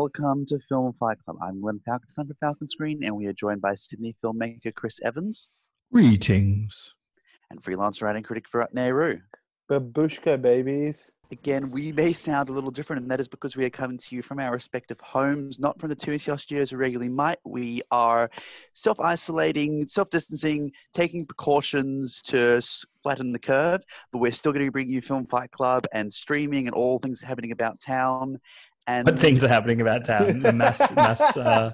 Welcome to Film Fight Club. I'm Glenn Falkenstein for Falcon Screen, and we are joined by Sydney filmmaker Chris Evans Greetings. and freelance writing critic Virat Nehru. Babushka babies. Again, we may sound a little different, and that is because we are coming to you from our respective homes, not from the two ECL studios we regularly might. We are self isolating, self distancing, taking precautions to flatten the curve, but we're still going to bring you Film Fight Club and streaming and all things happening about town. And What things are happening about town? The mass mass uh,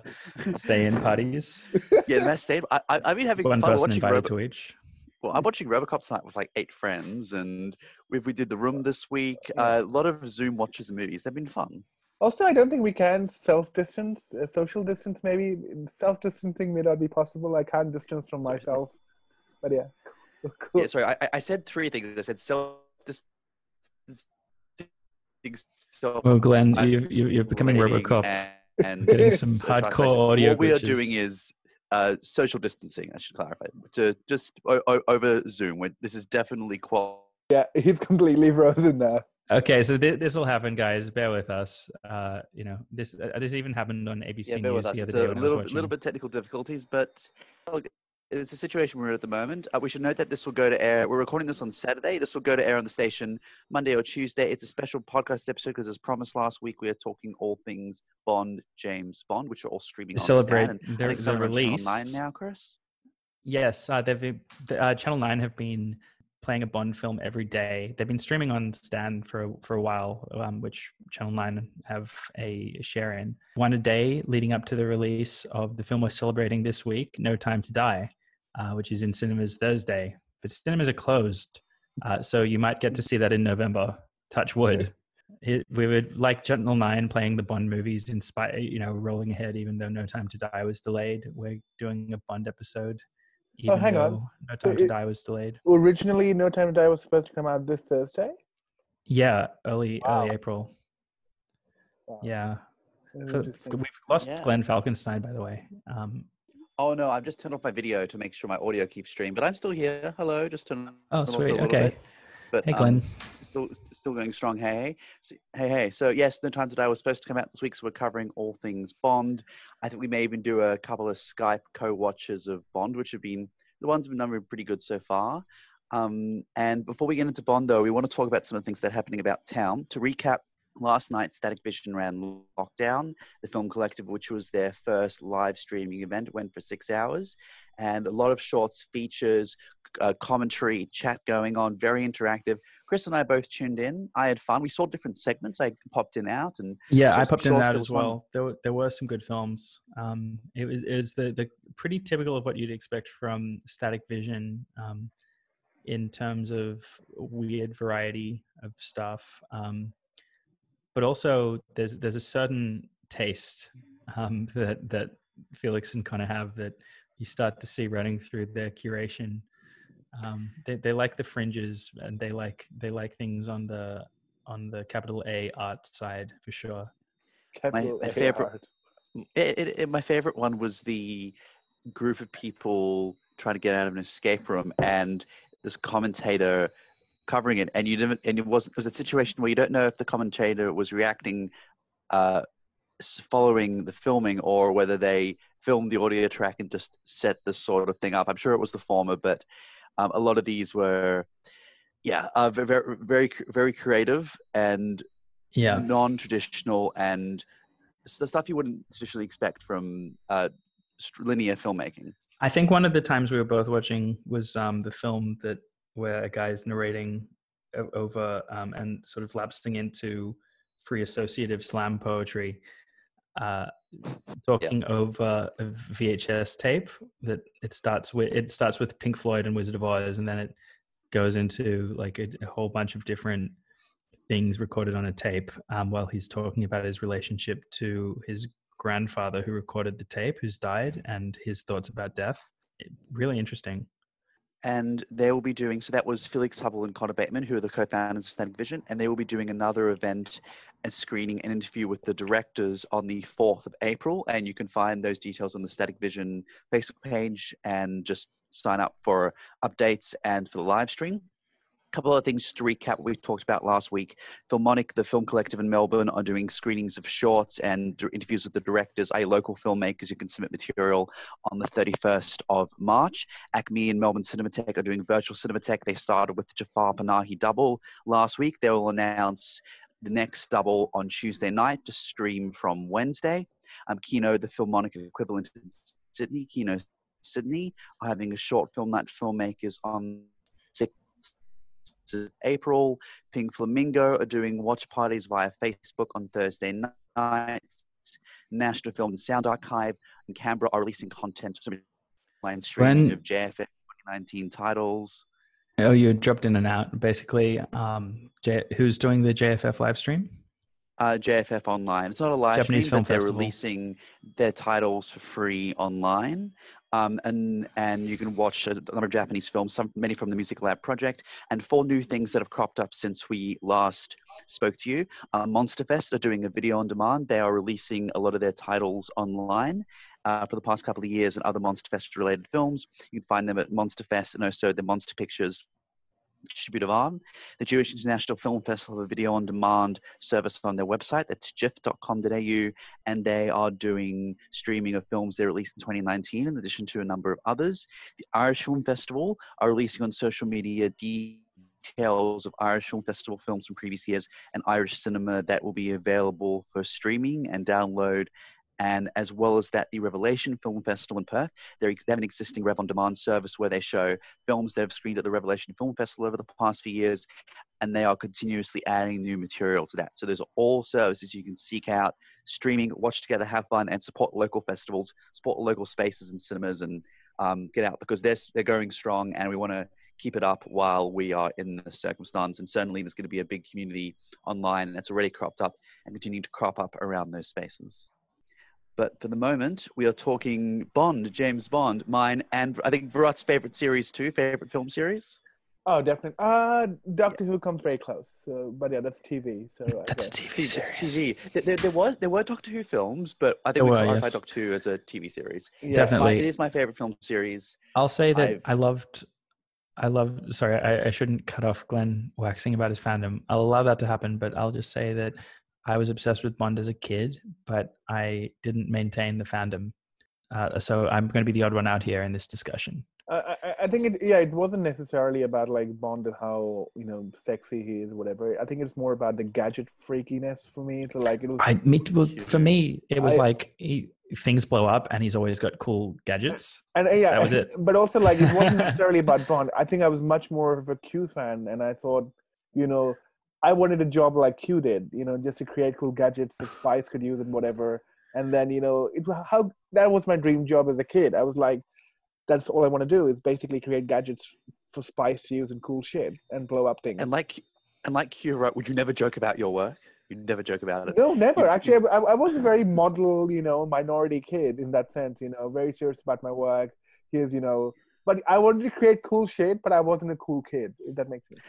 stay-in parties. yeah, the mass state. I, I, I've been having One fun person watching invited Robo- to each. Well, I'm watching RoboCop tonight with like eight friends, and we we did the room this week. Uh, a lot of Zoom watches and movies. They've been fun. Also, I don't think we can self distance, uh, social distance. Maybe self distancing may not be possible. I can't distance from myself. But yeah, cool. cool. Yeah, sorry, I, I- I said three things. I said self Well, Glenn, you, you, you're becoming RoboCop. and, and Getting some social isolation. hardcore audio What we are doing is uh, social distancing. I should clarify to just o- o- over Zoom. When this is definitely qual. Yeah, he's completely frozen now. Okay, so th- this will happen, guys. Bear with us. Uh, you know, this uh, this even happened on ABC Yeah, News the other It's day a when I little was little bit technical difficulties, but look, it's a situation we're in at the moment. Uh, we should note that this will go to air. We're recording this on Saturday. This will go to air on the station Monday or Tuesday. It's a special podcast episode because, as promised last week, we are talking all things Bond, James Bond, which are all streaming on celebrate Stan, and I their, think their some are on Channel. Nine now, Chris. Yes, uh, they've been- uh, Channel Nine have been playing a Bond film every day. They've been streaming on Stan for for a while, um, which Channel Nine have a share in. One a day leading up to the release of the film we're celebrating this week, No Time to Die, uh, which is in cinemas Thursday. But cinemas are closed, uh, so you might get to see that in November. Touch wood. It, we would like Channel Nine playing the Bond movies, in spite, you know, rolling ahead, even though No Time to Die was delayed. We're doing a Bond episode. Even Oh, hang on. though No So Time to it- Die was delayed. Originally, No Time to Die was supposed to come out this Thursday. Yeah, early Wow. early April. Wow. Yeah, That's For- we've lost Yeah. Glenn Falkenstein, by the way. Um, Oh no, I've just turned off my video to make sure my audio keeps streaming, but I'm still here. Hello, just turn. oh, off sweet. Okay. bit. But Hey, um, Glenn. s- still still going strong. Hey, hey, So- hey, hey. So yes, No Time to Die was supposed to come out this week, so we're covering all things Bond. I think we may even do a couple of Skype co-watches of Bond, which have been the ones have been numbered pretty good so far. Um, and before we get into Bond, though, we want to talk about some of the things that are happening about town. To recap, last night Static Vision ran Lockdown, the film collective, which was their first live streaming event. Went for six hours, and a lot of shorts, features, uh, commentary, chat going on, very interactive. Chris and I both tuned in. I had fun. We saw different segments. I popped in out, and Yeah, I popped in that as well. There, were- there were some good films. Um, it was, it was the, the pretty typical of what you'd expect from Static Vision um, in terms of weird variety of stuff. Um, but also, there's there's a certain taste um, that that Felix and Connor have that you start to see running through their curation. Um, they they like the fringes and they like they like things on the on the capital A art side for sure. Capital my A favorite- it, it, it- my favorite one was the group of people trying to get out of an escape room and this commentator covering it and you didn't and it was it was a situation where you don't know if the commentator was reacting uh following the filming or whether they filmed the audio track and just set this sort of thing up i'm sure it was the former but um, a lot of these were yeah uh, very very very creative and Yeah, non-traditional and the stuff you wouldn't traditionally expect from uh, linear filmmaking. I think one of the times we were both watching was um, the film that where a guy is narrating over um, and sort of lapsing into free associative slam poetry, uh, talking over a VHS tape. That it starts with it starts with Pink Floyd and Wizard of Oz, and then it goes into like a, a whole bunch of different things recorded on a tape um, while he's talking about his relationship to his grandfather who recorded the tape, who's died, and his thoughts about death. It- really interesting. And they will be doing so. That was Felix Hubble and Connor Bateman, who are the co-founders of Static Vision, and they will be doing another event, a screening, an interview with the directors on the fourth of April. And you can find those details on the Static Vision Facebook page, and just sign up for updates and for the live stream. Couple of things just to recap we talked about last week. Filmonik, the film collective in Melbourne, are doing screenings of shorts and interviews with the directors, a local filmmakers who can submit material on the 31st of March. ACMI and Melbourne Cinematheque are doing virtual Cinematheque. They started with Jafar Panahi Double last week. They will announce the next double on Tuesday night to stream from Wednesday. Um, Kino, the Filmonik equivalent in Sydney, Kino Sydney, are having a short film night filmmakers on 6th of April. Pink Flamingo are doing watch parties via Facebook on Thursday nights. National Film and Sound Archive and Canberra are releasing content line streaming When- of JFF 2019 titles. Oh, you dropped in and out. Basically, um, J- who's doing the JFF live stream? Uh, JFF Online. It's not a live Japanese stream, Film but they're Festival. releasing their titles for free online. Um, and and you can watch a number of Japanese films, some many from the Music Lab project, and four new things that have cropped up since we last spoke to you. Uh, Monsterfest are doing a video on demand. They are releasing a lot of their titles online uh, for the past couple of years and other Monsterfest related films. You can find them at Monsterfest and also the Monster Pictures distributive arm. The Jewish International Film Festival have a video on demand service on their website. That's jiff.com.au, and they are doing streaming of films they released in 2019, in addition to a number of others. The Irish Film Festival are releasing on social media details of Irish Film Festival films from previous years and Irish cinema that will be available for streaming and download. And as well as that, the Revelation Film Festival in Perth, they have an existing Rev on Demand service where they show films they've screened at the Revelation Film Festival over the past few years, and they are continuously adding new material to that. So there's all services you can seek out, streaming, watch together, have fun, and support local festivals, support local spaces and cinemas, and um, get out because they're they're going strong, and we want to keep it up while we are in the circumstance. And certainly, there's going to be a big community online that's already cropped up and continuing to crop up around those spaces. But for the moment, we are talking Bond, James Bond, mine, and I think Virat's favorite series too, favorite film series. Oh, definitely. Uh, Doctor Who comes very close. So, but yeah, that's TV. So That's a guess. TV T- series. it's TV. There, there, there was there were Doctor Who films, but I think There we were, clarified yes. Doctor Who as a TV series. Yeah. My, Definitely. it is my favorite film series. I'll say that I've- I loved. I love. Sorry, I, I shouldn't cut off Glenn waxing about his fandom. I'll allow that to happen, but I'll just say that I was obsessed with Bond as a kid, but I didn't maintain the fandom. Uh, so I'm going to be the odd one out here in this discussion. I, I- think it. Yeah, it wasn't necessarily about like Bond and how you know sexy he is, whatever. I think it's more about the gadget freakiness for me. So like it was. I me for me, it was I- like he, things blow up, and he's always got cool gadgets. And uh, yeah, That was it. But also, like, it wasn't necessarily about Bond. I think I was much more of a Q fan, and I thought, you know, I wanted a job like Q did, you know, just to create cool gadgets that Spice could use and whatever. And then, you know, it how that was my dream job as a kid. I was like, that's all I want to do is basically create gadgets for Spice to use and cool shit and blow up things. And like and like Q, right, would you never joke about your work? You never joke about it. No, never. You- Actually, I, I was a very model, you know, minority kid in that sense. You know, very serious about my work. Here's, you know, but I wanted to create cool shit, but I wasn't a cool kid. If that makes sense.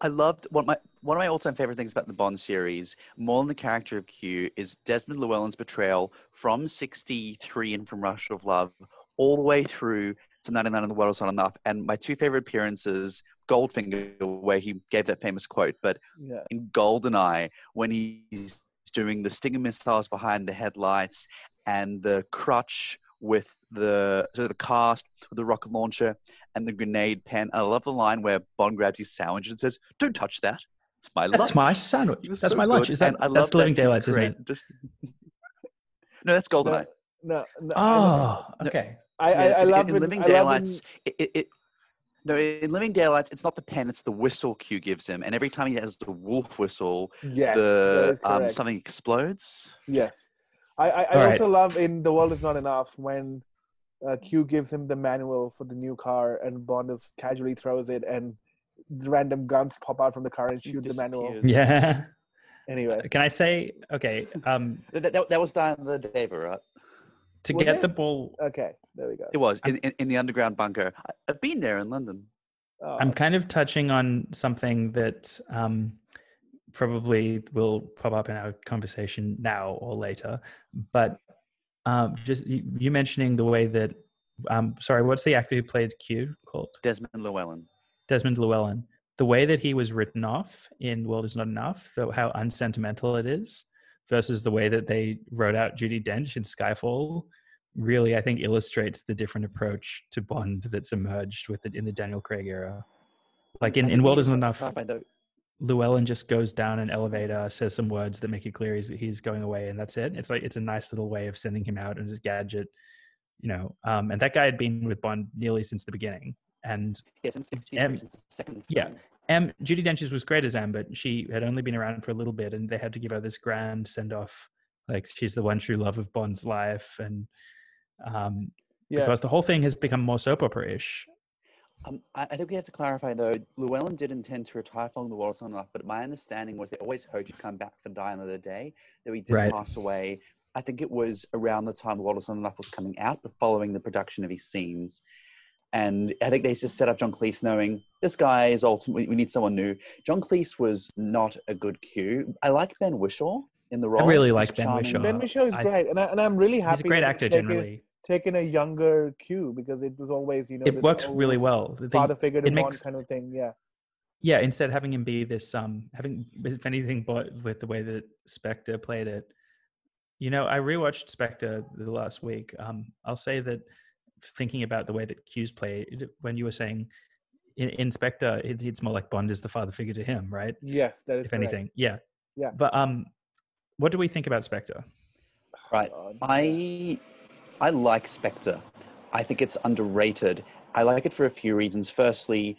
I- loved one of my one of my all-time favorite things about the Bond series, more than the character of Q, is Desmond Llewellyn's portrayal from '63 and from Russia with Love all the way through to '99 and the World Is Not Enough. And my two favorite appearances, Goldfinger, where he gave that famous quote, but Yeah. in Goldeneye when he's doing the Stinger missiles behind the headlights and the crutch with the so the cast with the rocket launcher and the grenade pen. I love the line where Bond grabs his sandwich and says, "Don't touch that. It's my That's lunch." my sandwich. That's so my lunch. good, Is that and I that's the Living that he Daylights, isn't it? just- no, that's Goldeneye. No, no, I, Oh, No. okay. I, I, Yeah, I 'cause in- love in it. Living I Daylights. it. It, it, it, no, in Living Daylights, it's not the pen; it's the whistle Q gives him, and every time he has the wolf whistle, Yes, the um, something explodes. Yes, I, I, I All right. also love in The World Is Not Enough when uh, Q gives him the manual for the new car and Bond is casually throws it and random guns pop out from the car and shoot the manual. Yeah. Anyway, Can I say okay? Um, That, that, that was done the day, right? to Was get it? the ball, okay, there we go. It was in, in, in the underground bunker. I, I've been there in London. Oh, I'm kind of touching on something that um, probably will pop up in our conversation now or later. But um, just you, you mentioning the way that, um, sorry, what's the actor who played Q called? Desmond Llewellyn. Desmond Llewellyn. the way that he was written off in World Is Not Enough, though how unsentimental it is, versus the way that they wrote out Judi Dench in Skyfall, really I think illustrates the different approach to Bond that's emerged with it in the Daniel Craig era. Like in, in World Is Not Enough, Llewellyn just goes down an elevator, says some words that make it clear he's, he's going away, and that's it. It's like it's a nice little way of sending him out and his gadget, you know. Um, and that guy had been with Bond nearly since the beginning. And Yeah, since 63, Em- since the second yeah. M Judi Dench's was great as M, but she had only been around for a little bit, and they had to give her this grand send off, like she's the one true love of Bond's life, and um, Yeah. because the whole thing has become more soap opera ish. Um, I, I think we have to clarify though. Llewellyn did intend to retire following the World Is Not Enough, but my understanding was they always hoped he'd come back for Die Another Day. That he did Right. pass away. I think it was around the time the World Is Not Enough was coming out, but following the production of his scenes. And I think they just set up John Cleese knowing this guy is ultimately, we need someone new. John Cleese was not a good Q. I like Ben Whishaw in the role. I really like Ben charming. Whishaw. Ben Whishaw is I- great, and, I, and I'm really happy. He's a great actor they've generally. Taken a younger Q because it was always, you know, It works really well. The- Father figure to it makes- kind of thing. Yeah. yeah instead having him be this um having if anything but with the way that spectre played it you know i rewatched spectre the last week um i'll say that thinking about the way that q's played when you were saying in, in spectre it, it's more like bond is the father figure to him right Yes, that is if correct. anything yeah Yeah. but um what do we think about spectre Right. God, I I like Spectre. I think it's underrated. I like it for a few reasons. Firstly,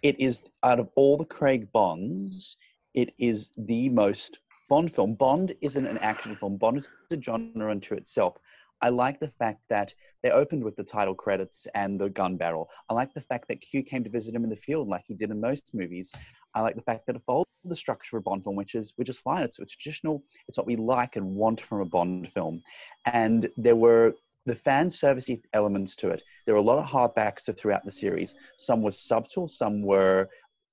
it is out of all the Craig Bonds, it is the most Bond film. Bond isn't an action film. Bond is a genre unto itself. I like the fact that they opened with the title credits and the gun barrel. I like the fact that Q came to visit him in the field like he did in most movies. I like the fact that it followed the structure of a Bond film, which is which is fine. It's, it's traditional. It's what we like and want from a Bond film. And there were the fan servicey elements to it. There were a lot of hardbacks to throughout the series. Some were subtle. Some were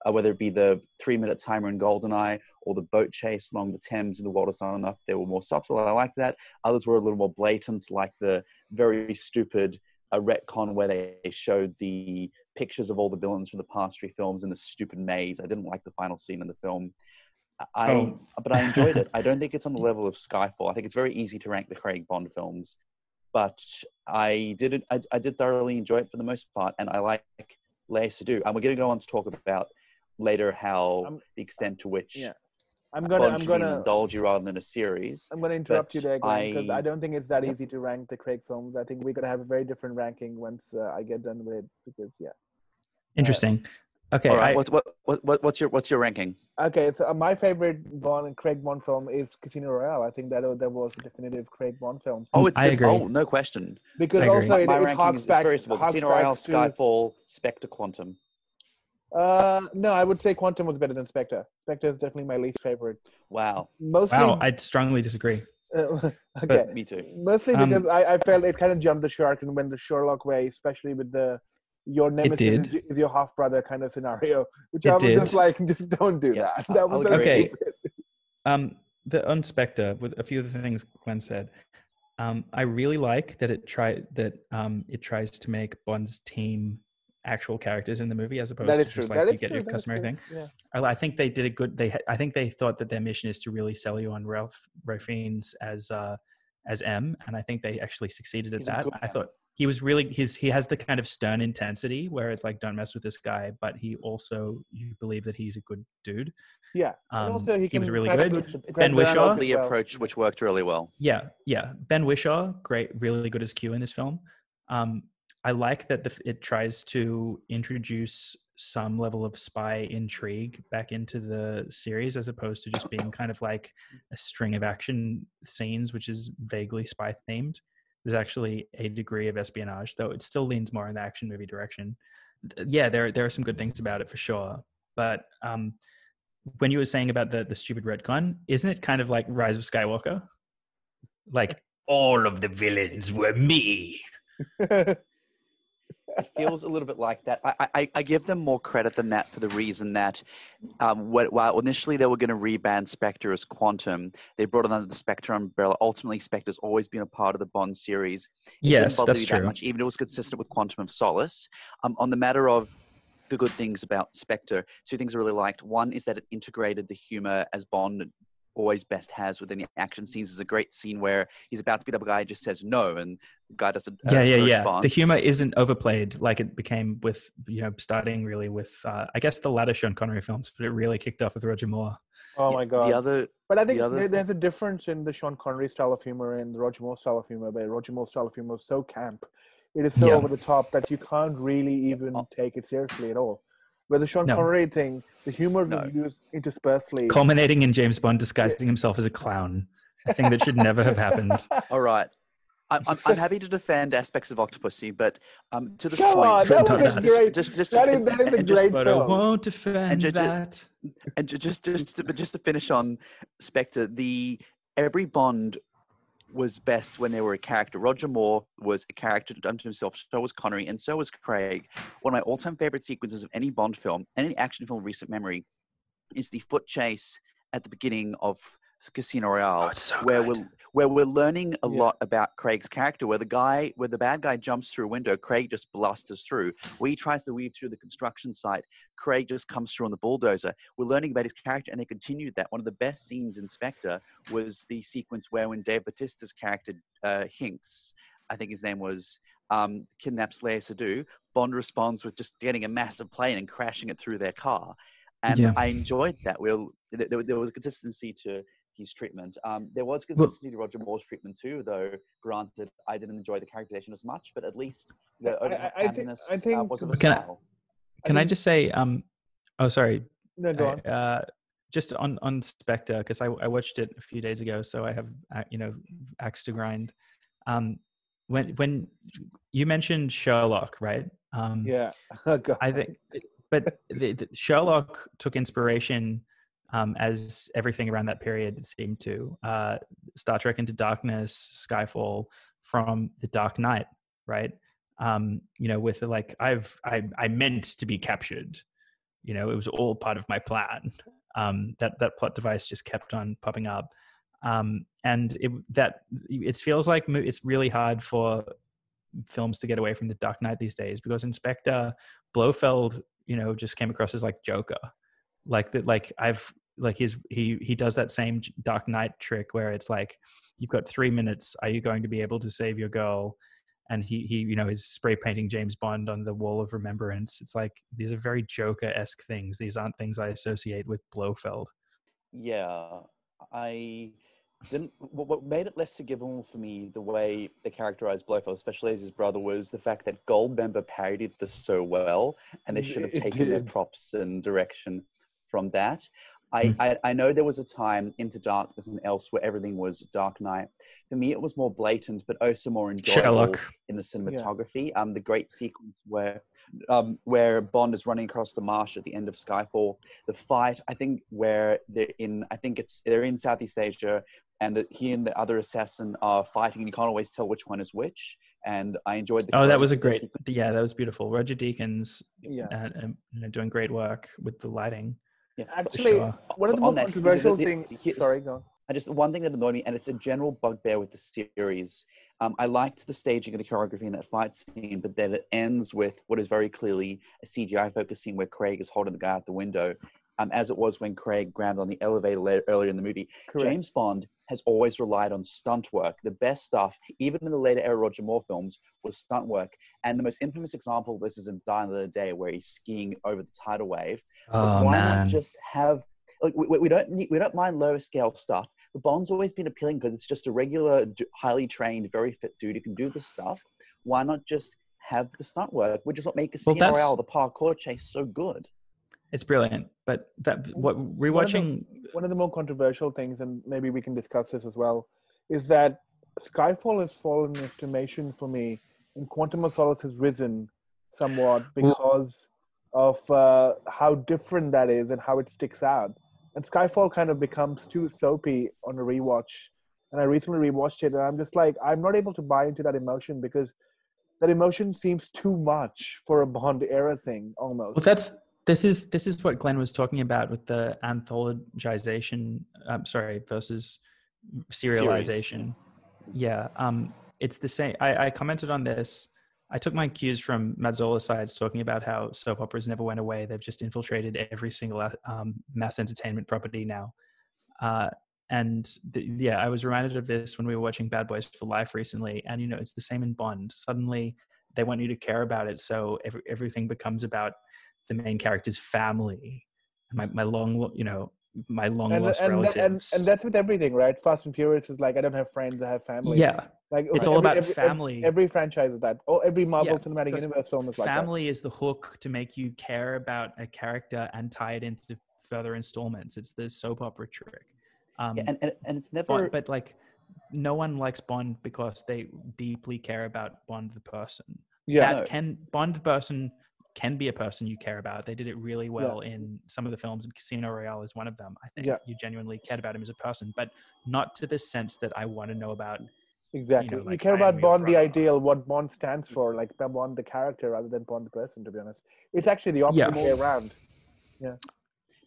uh, whether it be the three minute timer in Goldeneye or the boat chase along the Thames in the World Is Not Enough. They were more subtle. I like that. Others were a little more blatant, like the very stupid uh, retcon where they showed the pictures of all the villains from the past three films in the stupid maze. I didn't like the final scene in the film. I, Oh. but I enjoyed it. I don't think it's on the level of Skyfall. I think it's very easy to rank the Craig Bond films, but I did it. I, I did thoroughly enjoy it for the most part, and I like Léa Seydoux. And we're going to go on to talk about later how Um, the extent to which yeah. I'm gonna, Bond I'm should be an gonna, anthology rather than a series. I'm gonna interrupt you there, Glenn, because I, I- don't think it's that Yep. easy to rank the Craig films. I think we're gonna have a very different ranking once uh, I get done with it. Because yeah. interesting okay All right, I, what, what, what, what, what's your what's your ranking? Okay, so uh, my favorite Bond and Craig Bond film is Casino Royale. I think that uh, that was a definitive Craig Bond film Oh, it's I the, agree. oh no question. because I agree. also it, My it ranking harks is, is back. very simple. Casino back Royale, to- Skyfall, Spectre, Quantum. Uh, no, I would say Quantum was better than Spectre. Spectre is definitely my least favorite. Wow, Mostly, wow i'd strongly disagree okay, me too. mostly Um, because I, I felt it kind of jumped the shark and went the Sherlock way, especially with the your nemesis is, is your half brother kind of scenario, which It I was did. just like, just don't do Yeah, that. That was I'll so agree. stupid. um the on spectre with a few of the things glenn said um i really like that it try that um it tries to make bond's team actual characters in the movie as opposed to is true. just That like you get true. your that is customary thing Yeah. I, I think they did a good they i think they thought that their mission is to really sell you on ralph Ralph as uh as m and i think they actually succeeded at He's that I thought he was really his he has the kind of stern intensity where it's like don't mess with this guy but he also you believe that he's a good dude Yeah. And um, also, he, he can was really good good- It's a, it's Ben a Whishaw? Bernard Lee as well. approach, which worked really well. Yeah, yeah. Ben Whishaw, great, really good as Q in this film. Um, I like that the, it tries to introduce some level of spy intrigue back into the series, as opposed to just being kind of like a string of action scenes, which is vaguely spy themed. There's actually a degree of espionage, though it still leans more in the action movie direction. Yeah, there there are some good things about it for sure, but um, when you were saying about the the stupid retcon, isn't it kind of like Rise of Skywalker? Like all of the villains were me. It feels a little bit like that. I, I, I give them more credit than that for the reason that um, while initially they were going to rebrand Spectre as Quantum, they brought it under the Spectre umbrella. Ultimately, Spectre's always been a part of the Bond series. It Yes, that's me that true. Much, even it was consistent with Quantum of Solace. Um, on the matter of the good things about Spectre. Two things I really liked. One is that it integrated the humor as Bond always best has within the action scenes. is a great scene where he's about to beat up a guy, just says no, and the guy doesn't. Uh, yeah, yeah, yeah. respond. The humor isn't overplayed like it became with you know starting really with uh, I guess the latter Sean Connery films, but it really kicked off with Roger Moore. Oh my god. The other, But I think The other there, thing- there's a difference in the Sean Connery style of humor and the Roger Moore style of humor. But Roger Moore style of humor is so camp, it is so Yeah. over the top that you can't really even Oh. take it seriously at all. Where the Sean No. Connery thing, the humor No. was used interspersely. Culminating in James Bond disguising himself as a clown, a thing that should never have happened. all right. I'm, I'm, I'm happy to defend aspects of Octopussy, but um, to this Come point, on, that was just, great- just, just, that to- is- that is a and just- great- But I won't defend ju- ju- that. and ju- just just to, but just to finish on Spectre, the every Bond was best when they were a character. Roger Moore was a character unto himself. So was Connery, and so was Craig. One of my all-time favorite sequences of any Bond film, any action film recent memory, is the foot chase at the beginning of Casino Royale Oh, so where good. we're where we're learning a Yeah. lot about Craig's character. Where the guy, where the bad guy jumps through a window, Craig just blasters through. Where he tries to weave through the construction site, Craig just comes through on the bulldozer. We're learning about his character, and they continued that. One of the best scenes in Spectre was the sequence where when Dave Bautista's character uh, Hinx, I think his name was, um, kidnaps Léa Seydoux. Bond responds with just getting a massive plane and crashing it through their car. And Yeah. I enjoyed that. We'll, there, there there was a consistency to his treatment. Um, there was Well- consistency to Roger Moore's treatment too, though. Granted, I didn't enjoy the characterization as much, but at least the I- I- I think- over-the-top-ness, I uh, was of a Can I- Can I think- just say, um, oh, sorry, No, go on. Uh, just on on Spectre because I, I watched it a few days ago, so I have uh, you know axe to grind. Um, when when you mentioned Sherlock, right? Um, Yeah. Oh, I think, but the, the Sherlock took inspiration um, as everything around that period seemed to uh, Star Trek Into Darkness, Skyfall from The Dark Knight, right? Um, you know, with like I've I I meant to be captured. You know, it was all part of my plan. Um, that that plot device just kept on popping up, um, and it that it feels like it's really hard for films to get away from the Dark Knight these days because Inspector Blofeld, you know, just came across as like Joker, like that. Like I've like his he he does that same Dark Knight trick where it's like you've got three minutes. Are you going to be able to save your girl? And he he you know is spray painting James Bond on the wall of remembrance. It's like these are very Joker esque things. These aren't things I associate with Blofeld. Yeah, I didn't. What, what made it less forgivable for me, the way they characterized Blofeld, especially as his brother, was the fact that Goldmember parodied this so well, and they should have taken their props and direction from that. I, Mm. I, I know there was a time into darkness and else where everything was Dark Knight. For me, it was more blatant, but also more enjoyable Sherlock. in the cinematography. Um, the great sequence where um, where Bond is running across the marsh at the end of Skyfall. The fight, I think, where they're in, I think it's they're in Southeast Asia, and the, he and the other assassin are fighting, and you can't always tell which one is which. And I enjoyed the. Oh, that was a great. sequence. Yeah, that was beautiful. Roger Deakins, Yeah. uh, um, you know, doing great work with the lighting. Yeah, Actually, sure. one of the more controversial things. Sorry, go on. And just one thing that annoyed me, and it's a general bugbear with the series. Um, I liked the staging of the choreography in that fight scene, but then it ends with what is very clearly a CGI focus scene where Craig is holding the guy out the window, um, as it was when Craig grabbed on the elevator la- earlier in the movie. Correct. James Bond has always relied on stunt work. The best stuff, even in the later era Roger Moore films, was stunt work. And the most infamous example of this is in Die Another Day, where he's skiing over the tidal wave. But Oh why man, not just have like we, we don't need, we don't mind lower scale stuff. The Bond's always been appealing because it's just a regular, highly trained, very fit dude who can do the stuff. Why not just have the stunt work, which is what makes Well, Royale, the parkour chase, so good. It's brilliant. But that what One of the- rewatching. one of the more controversial things, and maybe we can discuss this as well, is that Skyfall has fallen in estimation for me, and Quantum of Solace has risen somewhat because of uh, how different that is and how it sticks out. And Skyfall kind of becomes too soapy on a rewatch. And I recently rewatched it, and I'm just like, I'm not able to buy into that emotion because that emotion seems too much for a Bond era thing almost. Well, that's this is this is what Glenn was talking about with the anthologization. I'm sorry, versus serialization. Yeah, um, it's the same. I, I commented on this I took my cues from Matt Zoller Seitz talking about how soap operas never went away. They've just infiltrated every single um, mass entertainment property now. Uh, and the, yeah, I was reminded of this when we were watching Bad Boys for Life recently. And, you know, it's the same in Bond. Suddenly they want you to care about it. So every, everything becomes about the main character's family. My, my long, you know, my long and, lost and, relatives. and, and that's with everything, right? Fast and Furious is like I don't have friends, I have family. yeah, like it's every- all about every, family. Every, franchise is that. Oh, every Marvel Yeah, Cinematic Universe film is like that. family is the hook to make you care about a character and tie it into further installments. It's the soap opera trick. Um, Yeah, and, and and it's never. Bond, but like, no one likes Bond because they deeply care about Bond the person. Yeah, that No. can Bond the person can be a person you care about. They did it really well in some of the films, and Casino Royale is one of them. I think Yeah. you genuinely cared about him as a person, but not to the sense that I want to know about. exactly. You, like, care about your Bond, the ideal, what Bond stands mm. for, like Bond the character rather than Bond the person. To be honest, it's actually the opposite Yeah. way around. Yeah.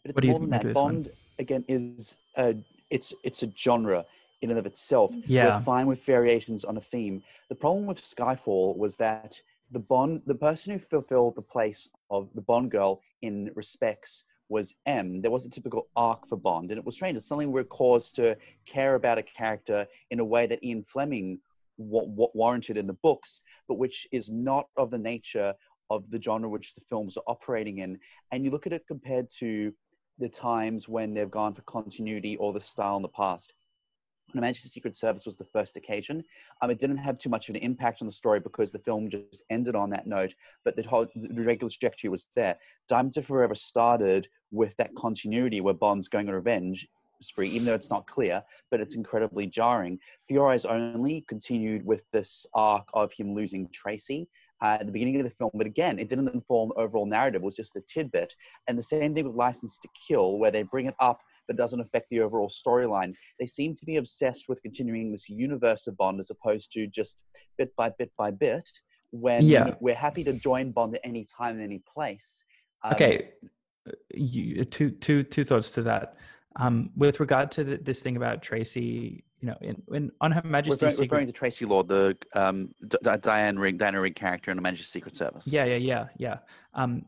But it's What do you more than that. this one? Bond again is a it's it's a genre in and of itself. Yeah. We're fine with variations on a theme. The problem with Skyfall was that the Bond the person who fulfilled the place of the Bond girl in respects was M. There was a typical arc for Bond, and it was strange. It's something we're caused to care about a character in a way that Ian Fleming wa- wa- warranted in the books, but which is not of the nature of the genre which the films are operating in. And you look at it compared to the times when they've gone for continuity or the style in the past. On Her Majesty's Secret Service was the first occasion, um, it didn't have too much of an impact on the story because the film just ended on that note, but the whole the regular trajectory was there. Diamonds Are Forever started with that continuity where Bond's going on revenge spree, even though it's not clear, but it's incredibly jarring. The Eyes Only continued with this arc of him losing Tracy uh, at the beginning of the film, but again, it didn't inform the overall narrative, it was just a tidbit. And the same thing with License to Kill, where they bring it up but doesn't affect the overall storyline. They seem to be obsessed with continuing this universe of Bond as opposed to just bit by bit by bit. When Yeah. we're happy to join Bond at any time and any place. Um, Okay, you, two two two thoughts to that. Um, with regard to the, this thing about Tracy, you know, in, in on Her Majesty's Referring, Secret referring to Tracy Lord, the um, D- D- Diana Rigg, Diana Rigg character in the Manchester Secret Service. Yeah, yeah, yeah, yeah. Um,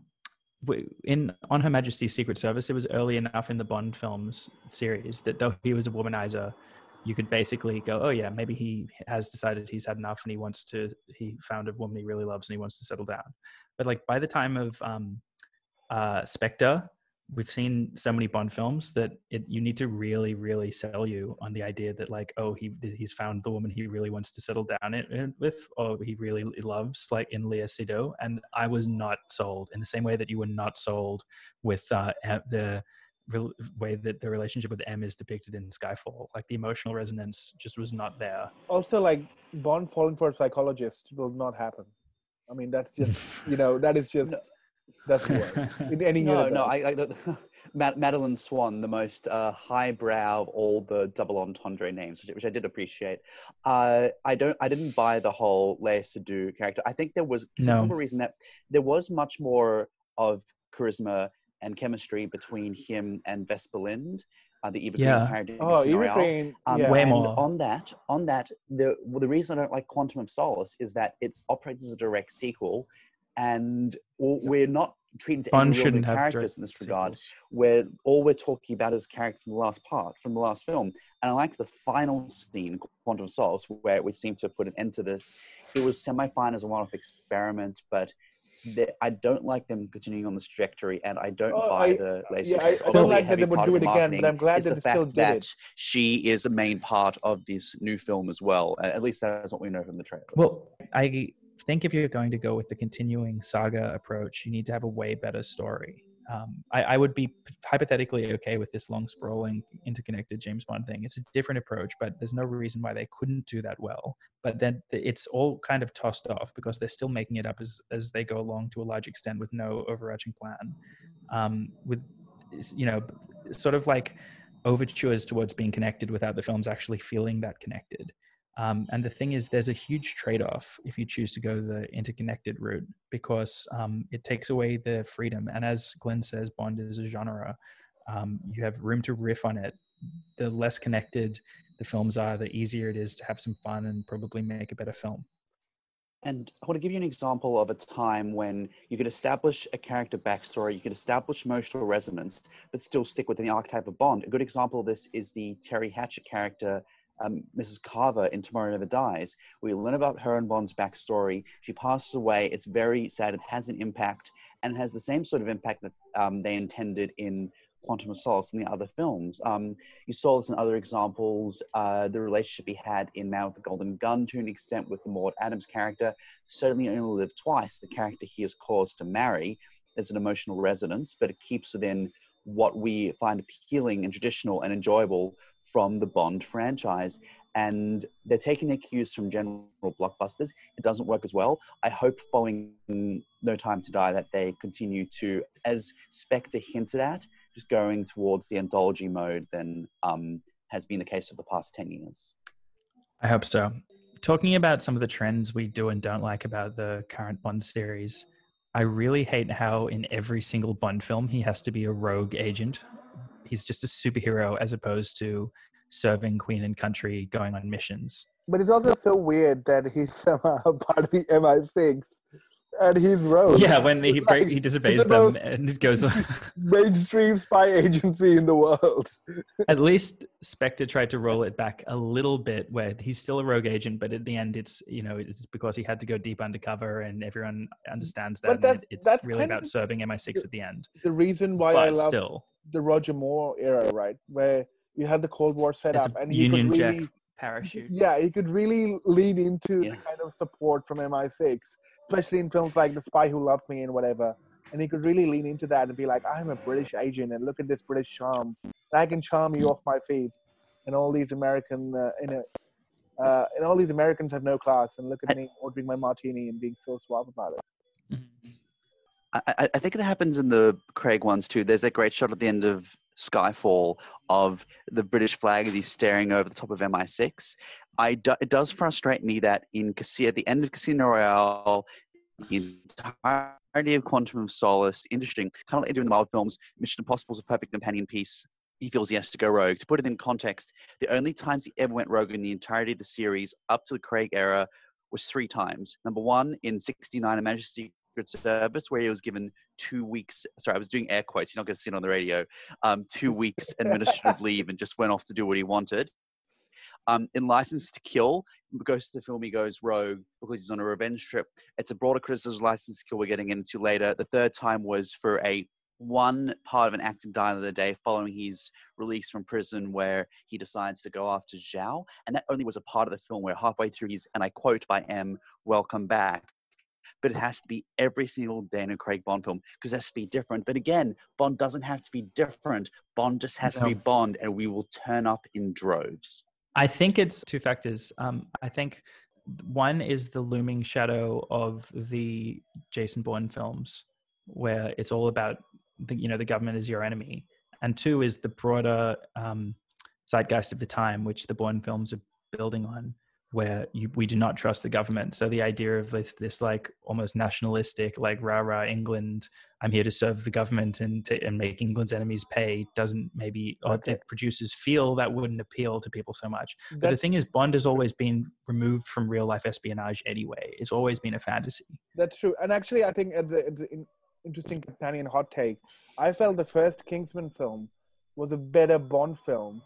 in on Her Majesty's Secret Service, it was early enough in the Bond films series that though he was a womanizer, you could basically go, oh yeah, maybe he has decided he's had enough and he wants to. He found a woman he really loves and he wants to settle down. But like by the time of um, uh, Spectre, we've seen so many Bond films that it, you need to really, really sell you on the idea that like, oh, he he's found the woman he really wants to settle down in, in- with, or he really loves, like in Léa Seydoux. And I was not sold in the same way that you were not sold with uh, the way that the relationship with M is depicted in Skyfall. Like the emotional resonance just was not there. Also, like Bond falling for a psychologist will not happen. I mean, that's just you know that is just doesn't work in any No, universe. no, I, I the, Mad- Madeline Swan, the most uh, highbrow of all the double entendre names, which, which I did appreciate. Uh, I don't, I didn't buy the whole Léa Seydoux character. I think there was for the No. simple reason that there was much more of charisma and chemistry between him and Vesper Lynd, uh, the Eva Yeah. Green character. in Oh, Casino Eva Royale. Green. Um, yeah. Way and more. on that, on that, the well, the reason I don't like Quantum of Solace is that it operates as a direct sequel, and we're not treating to Bond any real shouldn't have characters in this regard. sequels. Where all we're talking about is character from the last part, from the last film, and I like the final scene, Quantum of Solace, where we seem to have put an end to this. It was semi-fine as a one-off experiment, but. the- I don't like them continuing on this trajectory, and I don't Oh, buy I- the Lacey yeah, I- I don't Obviously, a like that they would part do it again, but I'm glad that the they still fact did that it. she is a main part of this new film as well. At least that's what we know from the trailer. Well, I think if you're going to go with the continuing saga approach, you need to have a way better story. Um, I, I would be hypothetically okay with this long, sprawling, interconnected James Bond thing. It's a different approach, but there's no reason why they couldn't do that well. But then it's all kind of tossed off because they're still making it up as as they go along to a large extent with no overarching plan. Um, with you know, sort of like overtures towards being connected without the films actually feeling that connected. Um, and the thing is, there's a huge trade off if you choose to go the interconnected route because um, it takes away the freedom. And as Glenn says, Bond is a genre. Um, you have room to riff on it. The less connected the films are, the easier it is to have some fun and probably make a better film. And I want to give you an example of a time when you could establish a character backstory, you could establish emotional resonance, but still stick within the archetype of Bond. A good example of this is the Teri Hatcher character, um, Mrs. Carver in Tomorrow Never Dies. We learn about her and Bond's backstory. She passes away. It's very sad. It has an impact and has the same sort of impact that um, they intended in Quantum of Solace and the other films. Um, you saw this in other examples. Uh, the relationship he had in Man with the Golden Gun to an extent with the Maud Adams character. Certainly only lived twice. The character he is caused to marry is an emotional resonance, but it keeps within what we find appealing and traditional and enjoyable from the Bond franchise. And they're taking their cues from general blockbusters. It doesn't work as well. I hope following No Time to Die that they continue to, as Spectre hinted at, just going towards the anthology mode than um, has been the case for the past 10 years. I hope so. Talking about some of the trends we do and don't like about the current Bond series, I really hate how in every single Bond film he has to be a rogue agent. He's just a superhero as opposed to serving Queen and country, going on missions. But it's also so weird that he's somehow part of the MI6 and he's rogue. Yeah, when he It's break, he disobeys the them most and it goes on. mainstream spy agency in the world. At least Spectre tried to roll it back a little bit where he's still a rogue agent, but at the end it's you know, it's because he had to go deep undercover and everyone understands that. But that's- it- it's that's really about the- serving MI6 at the end. The reason why I love still, the Roger Moore era, right, where you had the Cold War set up, a and he Union could Jack really, parachute. yeah, he could really lean into Yeah. the kind of support from MI6, especially in films like The Spy Who Loved Me and whatever. And he could really lean into that and be like, "I'm a British agent, and look at this British charm. And I can charm you off my feet." And all these American, uh, in a, uh, and all these Americans have no class. And look at me ordering my martini and being so suave about it. Mhm. I, I- I think it happens in the Craig ones too. There's that great shot at the end of Skyfall of the British flag as he's staring over the top of MI6. I do, it does frustrate me that in Casino, at the end of Casino Royale, the entirety of Quantum of Solace, interesting, kind of like the Marvel films, Mission Impossible is a perfect companion piece. He feels he has to go rogue. To put it in context, the only times he ever went rogue in the entirety of the series up to the Craig era was three times. Number one, in 69, A Majesty Secret Service, where he was given two weeks. Sorry, I was doing air quotes. You're not going to see it on the radio. Um, two weeks administrative leave and just went off to do what he wanted. Um, in License to Kill, goes to the film, he goes rogue because he's on a revenge trip. It's a broader criticism of License to Kill we're getting into later. The third time was for a one part of an act in Die Another Day following his release from prison where he decides to go after Zhao. And that only was a part of the film where halfway through he's, and I quote by M, welcome back. But it has to be every single Daniel Craig Bond film because it has to be different. But again, Bond doesn't have to be different. Bond just has to be Bond and we will turn up in droves. I think it's two factors. Um, I think one is the looming shadow of the Jason Bourne films, where it's all about the you know the government is your enemy, and two is the broader um, zeitgeist of the time, which the Bourne films are building on, where you, we do not trust the government. So the idea of this this like almost nationalistic, like rah rah England, I'm here to serve the government and to, and make England's enemies pay doesn't maybe or Okay. the producers feel that wouldn't appeal to people so much. But the thing is, Bond has always been removed from real life espionage anyway. It's always been a fantasy. that's true. And actually, I think it's, a, it's an interesting companion hot take. I felt the first Kingsman film was a better Bond film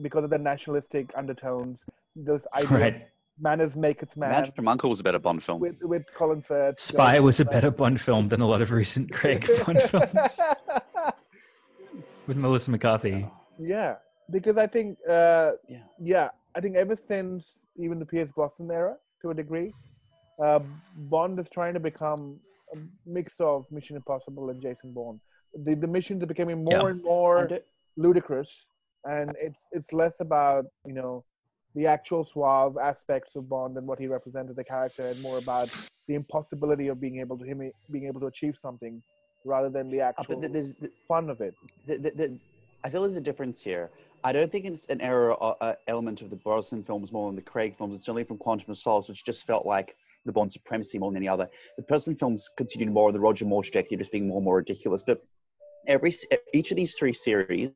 because of the nationalistic undertones. Those idea of Right. manners maketh man Man from Uncle was a better Bond film. with with Colin Firth. Spy was a better Bond film than a lot of recent Craig Bond films with Melissa McCarthy. yeah, because I think uh, Yeah. yeah, I think ever since even the Pierce Brosnan era, to a degree, uh, Bond is trying to become a mix of Mission Impossible and Jason Bourne. The the missions are becoming more Yeah. and more And it- ludicrous, and it's it's less about you know the actual suave aspects of Bond and what he represented the character, and more about the impossibility of being able to him being able to achieve something, rather than the uh, actual there's, fun of it. the, the, the, I feel there's a difference here. I don't think it's an error uh, uh, element of the Brosnan films more than the Craig films. It's certainly from Quantum of Solace, which just felt like the Bond supremacy more than any other. The Brosnan films continued more of the Roger Moore trajectory, just being more and more ridiculous. But every each of these three series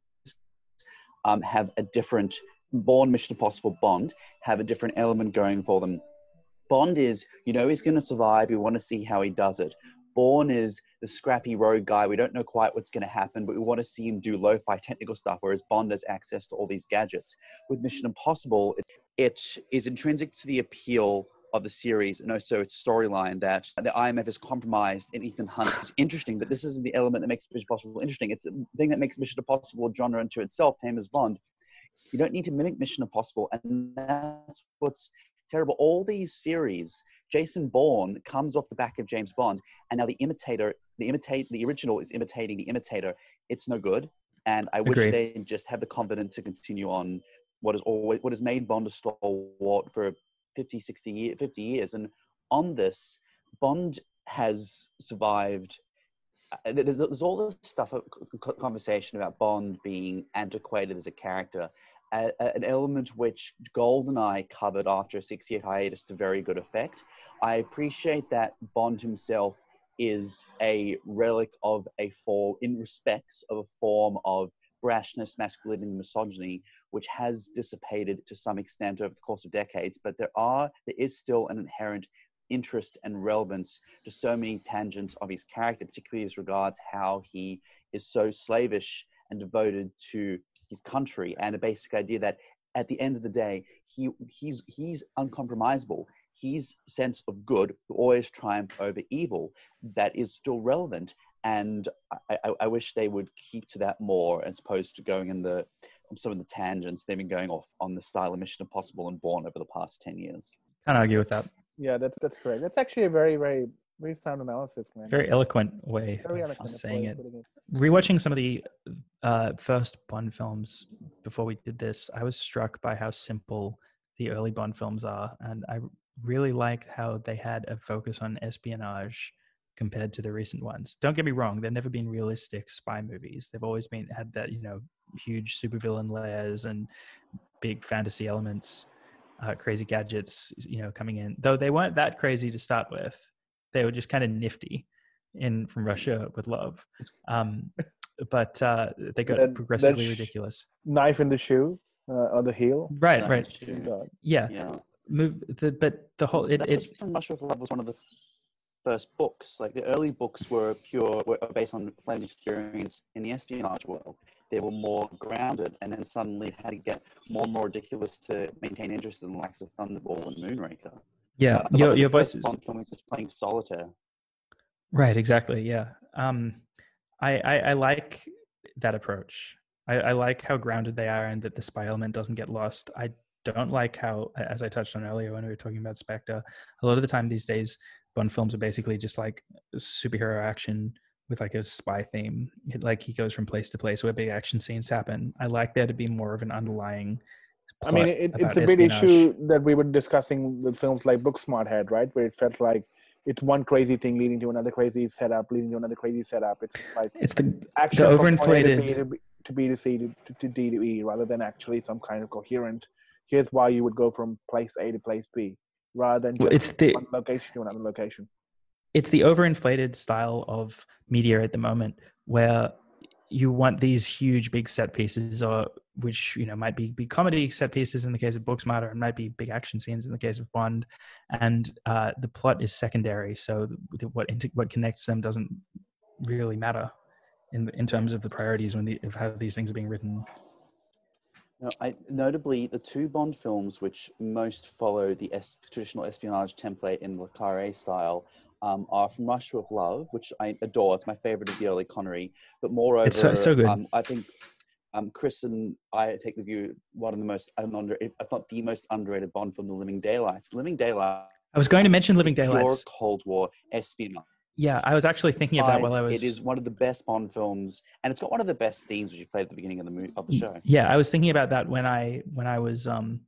um, have a different Bourne Mission Impossible Bond have a different element going for them. Bond is, you know, he's going to survive. We want to see how he does it. Bourne is the scrappy rogue guy. We don't know quite what's going to happen, but we want to see him do lo-fi technical stuff, whereas Bond has access to all these gadgets. With Mission Impossible, it, it is intrinsic to the appeal of the series and also its storyline that the IMF is compromised in Ethan Hunt. It's interesting, but this isn't the element that makes Mission Impossible interesting. It's the thing that makes Mission Impossible a genre unto itself, same Bond. You don't need to mimic Mission Impossible, and that's what's terrible. All these series, Jason Bourne comes off the back of James Bond, and now the imitator, the imitate, the original is imitating the imitator. It's no good, and I wish they just had the confidence to continue on what is always what has made Bond a stalwart for 50, 60 years, 50 years. And on this, Bond has survived. uh, There's, there's all this stuff, uh, conversation about Bond being antiquated as a character, a, a- an element which GoldenEye covered after a six year hiatus to very good effect. I appreciate that Bond himself is a relic of a form, in respects of a form of brashness, masculinity, and misogyny, which has dissipated to some extent over the course of decades. But there are, there is still an inherent interest and relevance to so many tangents of his character, particularly as regards how he is so slavish and devoted to his country, and a basic idea that at the end of the day, he he's he's uncompromisable. His sense of good will always triumph over evil. That is still relevant, and I, I, I wish they would keep to that more as opposed to going in the some of the tangents they've been going off on the style of Mission Impossible and Bourne over the past ten years. Can't argue with that. Yeah, that's that's correct. That's actually a very very very sound analysis, man. Very eloquent way Very of eloquent of saying way it. it. Rewatching some of the uh, first Bond films before we did this, I was struck by how simple the early Bond films are, and I really liked how they had a focus on espionage compared to the recent ones. Don't get me wrong; they've never been realistic spy movies. They've always been had that you know huge supervillain layers and big fantasy elements, uh, crazy gadgets, you know, coming in. Though they weren't that crazy to start with, they were just kind of nifty in from Russia with love. Um, but uh, they got That- that progressively sh- ridiculous. Knife in the shoe uh, or the heel. Right, That right. is true. God. Yeah. Yeah. Move the but the whole it, That's it just from Russia with Love was one of the first books. Like the early books were pure, were based on Fleming's experience in the espionage world. They were more grounded, and then suddenly had to get more and more ridiculous to maintain interest in the likes of Thunderball and Moonraker. yeah Uh, your thought your voice is Bond film was just playing solitaire. right exactly yeah um I, I i like that approach I, I like how grounded they are and that the spy element doesn't get lost i don't like how as i touched on earlier when we were talking about spectre a lot of the time these days bond films are basically just like superhero action with like a spy theme It- like he goes from place to place where big action scenes happen i like there to be more of an underlying I mean, it, it's a big espionage. issue that we were discussing with films like Booksmart had, right? Where it felt like it's one crazy thing leading to another crazy setup, leading to another crazy setup. It's like it's the action from point to B overinflated- to B to C to, to, to D to E, rather than actually some kind of coherent. Here's why you would go from place A to place B, rather than just it's the one location to another location. it's the overinflated style of media at the moment where you want these huge big set pieces or which you know might be big comedy set pieces in the case of Booksmart or it might be big action scenes in the case of Bond and uh, the plot is secondary so the, what what connects them doesn't really matter in in terms of the priorities when the of how these things are being written No, I, notably, the two Bond films which most follow the es- traditional espionage template in Le Carre style um, are From Russia with Love, which I adore. It's my favorite of the early Connery. But moreover, It's so- so good. Um, I think um, Chris and I take the view one of the most, under, if not the most underrated Bond film, The Living Daylights. Living Daylights. I was going to mention Living Daylights Pure Cold War espionage. yeah I was actually thinking of that while I was It is one of the best Bond films, and it's got one of the best themes which you played at the beginning of the mo- of the show. Yeah, I was thinking about that when I when I was um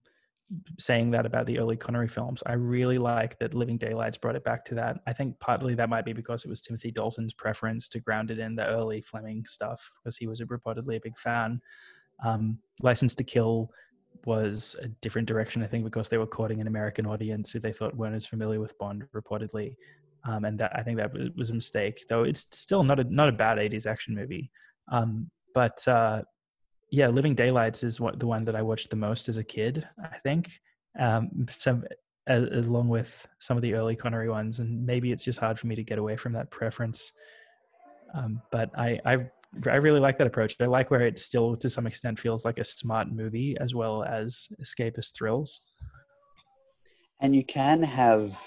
saying that about the early Connery films. I really like that Living Daylights brought it back to that. I think partly that might be because it was Timothy Dalton's preference to ground it in the early Fleming stuff because he was reportedly a big fan. Um, License to Kill was a different direction, I think, because they were courting an American audience who they thought weren't as familiar with Bond, reportedly. Um, and that I think that was a mistake, though it's still not a not a bad '80s action movie. Um, but uh, yeah, Living Daylights is what the one that I watched the most as a kid. I think. Um, so as, along with some of the early Connery ones, and maybe it's just hard for me to get away from that preference. Um, but I, I I really like that approach. I like where it still, to some extent, feels like a smart movie as well as escapist thrills. And you can have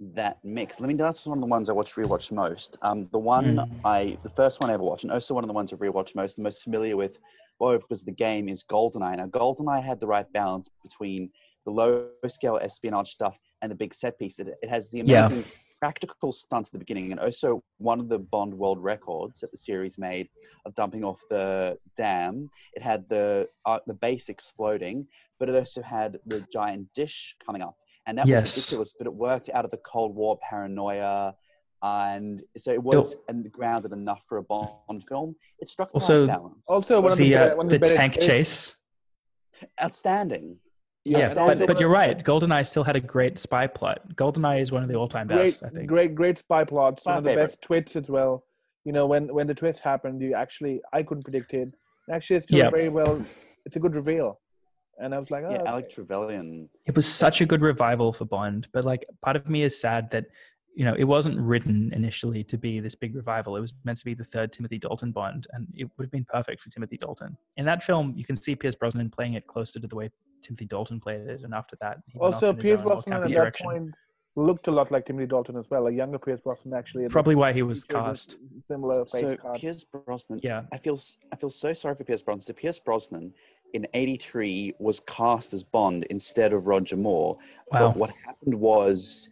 that mix. Let me. That's one of the ones I watched rewatched most. Um, the one Mm. I, the first one I ever watched, and also one of the ones I rewatched most, the most familiar with, well, because the game is GoldenEye. Now, GoldenEye had the right balance between the low scale espionage stuff and the big set piece. It, it has the Yeah. amazing practical stunts at the beginning, and also one of the Bond world records that the series made of dumping off the dam. It had the uh, the base exploding, but it also had the giant dish coming up, and that Yes. was ridiculous. But it worked out of the Cold War paranoia. And so it was and grounded enough for a Bond film. It struck the Also- right balance. Also, one of The the, uh, be- one of the better tank space- chase. outstanding. Yeah, but but you're of the- right. GoldenEye still had a great spy plot. GoldenEye is one of the all-time great, best, I think. great, great spy plots. My One of the favorite. best twists as well. You know, when when the twist happened, you actually I couldn't predict it. Actually, it's still Yeah. very well. It's a good reveal, and I was like, oh, Yeah, okay. Alec Trevelyan. It was such a good revival for Bond, but like part of me is sad that you know it wasn't written initially to be this big revival. It was meant to be the third Timothy Dalton Bond, and it would have been perfect for Timothy Dalton. In that film, you can see Pierce Brosnan playing it closer to the way Timothy Dalton played it, and after that, he went also off in his Pierce own Brosnan campy at that point looked a lot like Timothy Dalton as well, a younger Pierce Brosnan actually. Probably why he was cast. Similar face So card. Pierce Brosnan. Yeah, I feel s- I feel so sorry for Pierce Brosnan. So Pierce Brosnan in '83 was cast as Bond instead of Roger Moore. wow. But what happened was.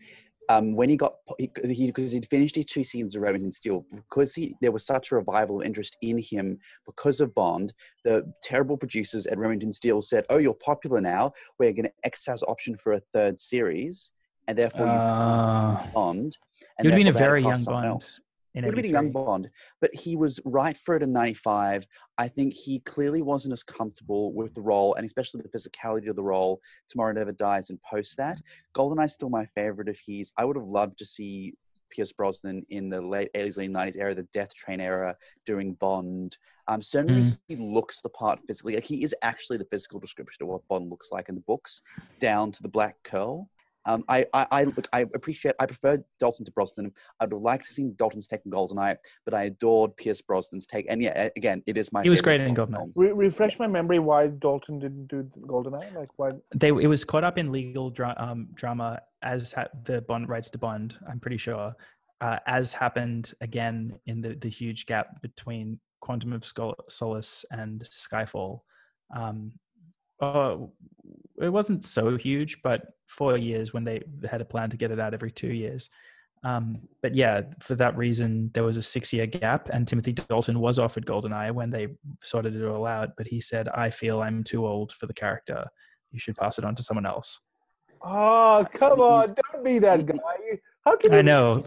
Um, when he got he, because he'd finished his two seasons of Remington Steele because he there was such a revival of interest in him because of Bond the terrible producers at Remington Steele said oh you're popular now we're going to exercise option for a third series and therefore you Uh, Bond and He would've been a therefore they had to very young Bond else. would have been a young Bond, but he was right for it in '95. I think he clearly wasn't as comfortable with the role, and especially the physicality of the role. Tomorrow Never Dies, and post that, GoldenEye's still my favorite of his. I would have loved to see Pierce Brosnan in the late '80s, late '90s era, the Death Train era, doing Bond. Um, certainly Mm. he looks the part physically. Like he is actually the physical description of what Bond looks like in the books, down to the black curl. Um, I, I, I look, I appreciate, I prefer Dalton to Brosnan. I'd like to see Dalton's take on GoldenEye, but I adored Pierce Brosnan's take. And yeah, again, it is my. He was great in Bond GoldenEye. Re- refresh my memory why Dalton didn't do Goldeneye. Like why? they it was caught up in legal dra- um, drama as ha- the Bond rights to Bond. I'm pretty sure, uh, as happened again in the the huge gap between Quantum of Sol- Solace and Skyfall. Um, uh, it wasn't so huge, but four years when they had a plan to get it out every two years. Um, but yeah, for that reason, there was a six year gap, and Timothy Dalton was offered Goldeneye when they sorted it all out. But he said, I feel I'm too old for the character. You should pass it on to someone else. Oh come on! Don't be that guy. How can I know.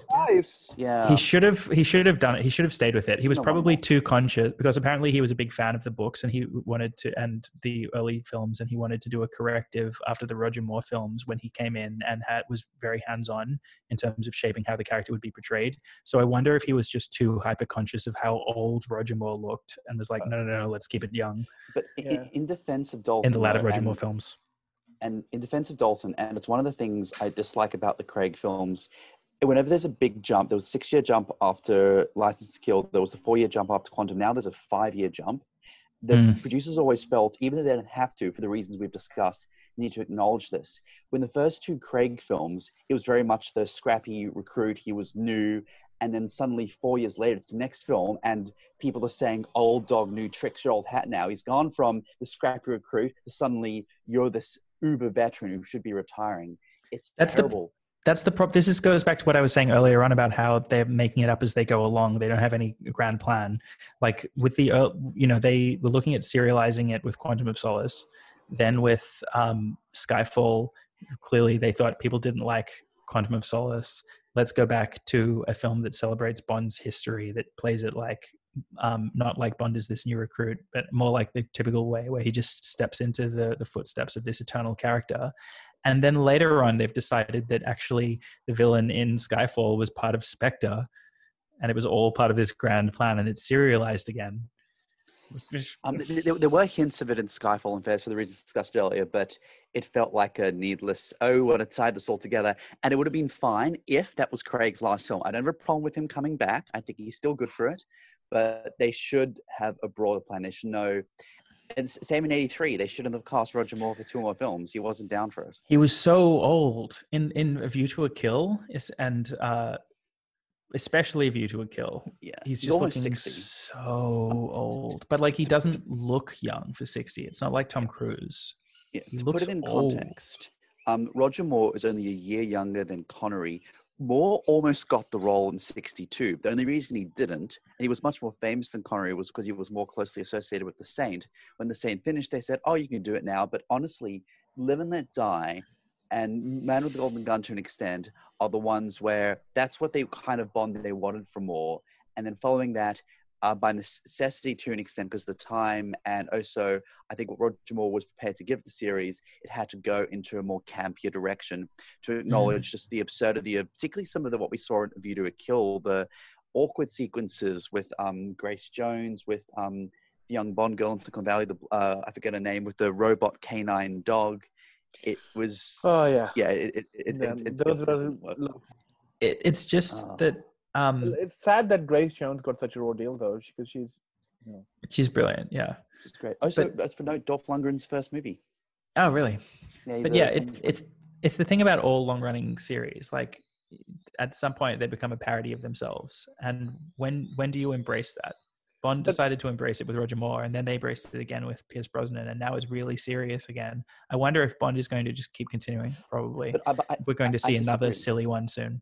Yeah. He should have. He should have done it. He should have stayed with it. He was No wonder. probably too conscious because apparently he was a big fan of the books and he wanted to and the early films and he wanted to do a corrective after the Roger Moore films when he came in and had was very hands on in terms of shaping how the character would be portrayed. So I wonder if he was just too hyper conscious of how old Roger Moore looked and was like, uh, no, no, no, let's keep it young but Yeah. in, defense of Dalton, in the latter Roger and- Moore films. And in defense of Dalton, and it's one of the things I dislike about the Craig films. Whenever there's a big jump, there was a six-year jump after License to Kill. There was a four-year jump after Quantum. Now there's a five-year jump. The Mm. producers always felt, even though they didn't have to, for the reasons we've discussed, need to acknowledge this. When the first two Craig films, it was very much the scrappy recruit. He was new, and then suddenly four years later, it's the next film, and people are saying, "Old dog, new tricks, your old hat." Now he's gone from the scrappy recruit to suddenly you're this uber veteran who should be retiring. It's That's the- terrible. that's the prop. This is goes back to what I was saying earlier on about how they're making it up as they go along. They don't have any grand plan. Like with the, uh, you know, they were looking at serializing it with Quantum of Solace. Then with um, Skyfall, clearly they thought people didn't like Quantum of Solace. Let's go back to a film that celebrates Bond's history, that plays it like um, not like Bond is this new recruit, but more like the typical way where he just steps into the the footsteps of this eternal character. And then later on, they've decided that actually the villain in Skyfall was part of Spectre, and it was all part of this grand plan, and it's serialized again. Um, there, there were hints of it in Skyfall and Fairs for the reasons discussed earlier, but it felt like a needless, oh, we want to tie this all together. And it would have been fine if that was Craig's last film. I don't have a problem with him coming back. I think he's still good for it, but they should have a broader plan. They should know. And same in '83, they shouldn't have cast Roger Moore for two more films. He wasn't down for it. He was so old in in A View to a Kill, and uh, especially A View to a Kill. Yeah, He's He's just looking 60. so old, but like he doesn't look young for sixty. It's not like Tom Cruise. Yeah, He to put it in old. context, um, Roger Moore is only a year younger than Connery. Moore almost got the role in 62. The only reason he didn't, and he was much more famous than Connery, was because he was more closely associated with The Saint. When The Saint finished, they said, Oh, you can do it now. But honestly, Live and Let Die and Man with the Golden Gun to an extent are the ones where that's what they kind of bond they wanted from Moore. And then following that, uh, by necessity to an extent, because the time and also I think what Roger Moore was prepared to give the series, it had to go into a more campier direction to acknowledge just the absurdity of particularly some of the what we saw in View to a Kill, the awkward sequences with um, Grace Jones, with um, the young Bond girl in Silicon Valley, the uh, I forget her name, with the robot canine dog. It was Oh yeah. yeah, it it, it, Yeah, it, it, those it were- look, It, it's just Oh. that um, It's sad that Grace Jones got such a ordeal though, because she's she's brilliant. Yeah. It's great. Also, But- that's for note, Dolph Lundgren's first movie. Oh, really? he's but a- yeah, it's it's it's the thing about all long running series. Like at some point they become a parody of themselves. And when when do you embrace that? Bond decided to embrace it with Roger Moore, and then they embraced it again with Pierce Brosnan, and now it's really serious again. I wonder if Bond is going to just keep continuing. Probably, But but I, we're going to see another silly one soon.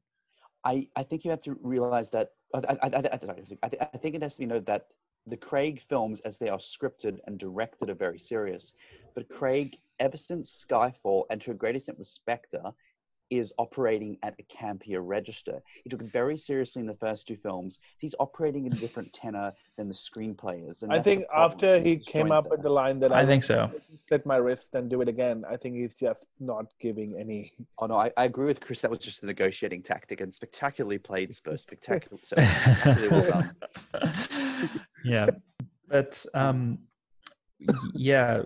I, I think you have to realize that oh, I, I, I, I, I, think it has to be noted that the Craig films, as they are scripted and directed, are very serious. But Craig, ever since Skyfall, and to a great extent with Spectre, is operating at a campier register. He took it very seriously in the first two films. He's operating at a different tenor than the screenplayers. And I think after he came up that. with the line that I I, think so. slit my wrist and do it again, I think he's just not giving any. Oh no, I, I agree with Chris. That was just a negotiating tactic and spectacularly played, Spurs. Spectacular, so spectacularly well done. yeah, but um, y- yeah,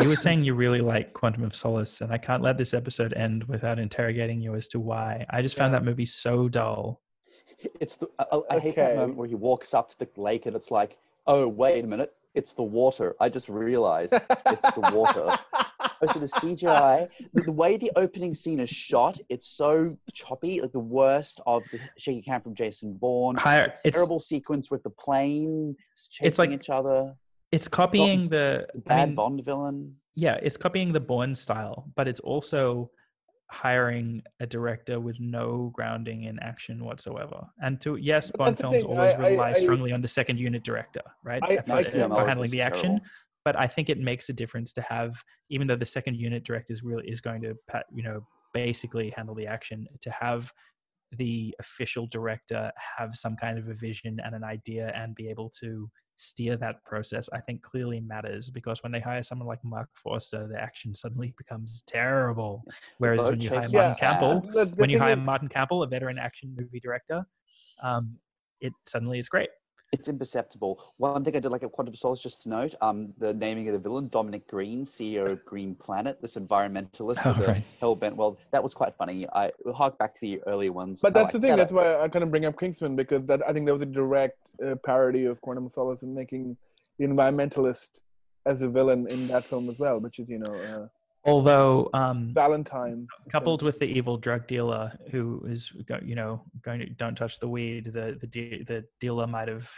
you were saying you really like Quantum of Solace, and I can't let this episode end without interrogating you as to why. I just found Yeah. that movie so dull. It's the I, I- I hate that moment where he walks up to the lake and it's like, oh wait a minute, it's the water. I just realized it's the water. Oh, so the CGI, the, the way the opening scene is shot, it's so choppy, like the worst of the shaky cam from Jason Bourne. Higher, The it's terrible sequence with the plane chasing It's like each other. It's copying the The I bad mean, Bond villain. yeah, it's copying the Bourne style, but it's also hiring a director with no grounding in action whatsoever. And to yes, But Bond films thing, always I- I- rely I- strongly on the second unit director, right? I- for, I for handling the action. terrible. But I think it makes a difference to have, even though the second unit director is really is going to, pa- you know, basically handle the action, to have the official director have some kind of a vision and an idea and be able to steer that process i think clearly matters because when they hire someone like mark forster the action suddenly becomes terrible. Whereas when you hire martin was campbell when you hire is- martin campbell a veteran action movie director um, it suddenly is great It's imperceptible. One thing I did like at Quantum Solace, just to note, um, the naming of the villain, Dominic Green, CEO of Green Planet, this environmentalist Oh, right. hell-bent. Well, that was quite funny. I hark back to the earlier ones. But that's the thing. that. That's why I kind of bring up Kingsman because that I think there was a direct uh, parody of Quantum Solace and making the environmentalist as a villain in that film as well, which is you know uh, although um, Valentine. coupled with the evil drug dealer who is you know going to don't touch the weed the the de- the dealer might have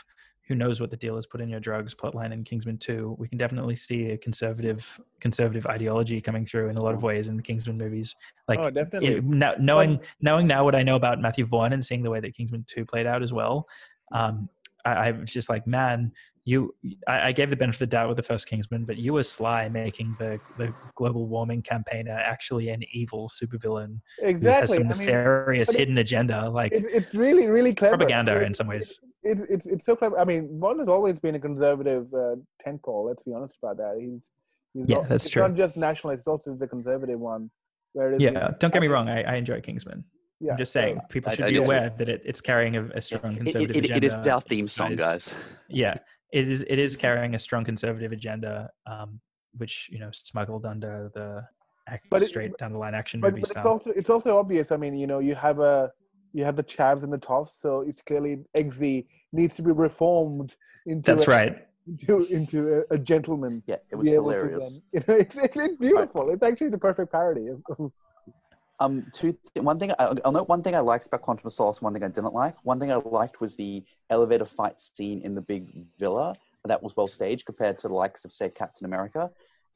who knows what the dealers put in your drugs plotline in kingsman 2 we can definitely see a conservative conservative ideology coming through in a lot of ways in the kingsman movies like oh, definitely. it, no, knowing knowing now what i know about matthew vaughn and seeing the way that kingsman 2 played out as well um I, I was just like man you I, I gave the benefit of the doubt with the first kingsman but you were sly making the the global warming campaigner actually an evil supervillain who has exactly. some I mean, nefarious it- hidden agenda like it, it's really, really clever. propaganda It- in some ways It, it's it's so clever. I mean, Bond has always been a conservative uh, tentpole. Let's be honest about that. He's, he's Yeah, al- that's it's true. not just nationalist; it's also the conservative one. Where it is yeah don't get me wrong i, I enjoy kingsman Yeah, i'm just saying people I- should I be do too. aware that it, it's carrying a, a strong conservative it, it, it agenda is our theme song, guys. guys. yeah it is it is carrying a strong conservative agenda, um, which you know smuggled under the act, But it- straight down the line action but, movie but it's style. also it's also obvious. I mean, you know, you have a you have the chavs and the toffs, so it's clearly Eggsy needs to be reformed into That's a, right. into into a, a gentleman. Yeah, it was be able to hilarious. you know, it's, it's it's beautiful. It's actually the perfect parody. of- of- Um, two th- one thing I, I'll note one thing I liked about Quantum of Solace, one thing I didn't like. One thing I liked was the elevator fight scene in the big villa. That was well staged compared to the likes of say Captain America.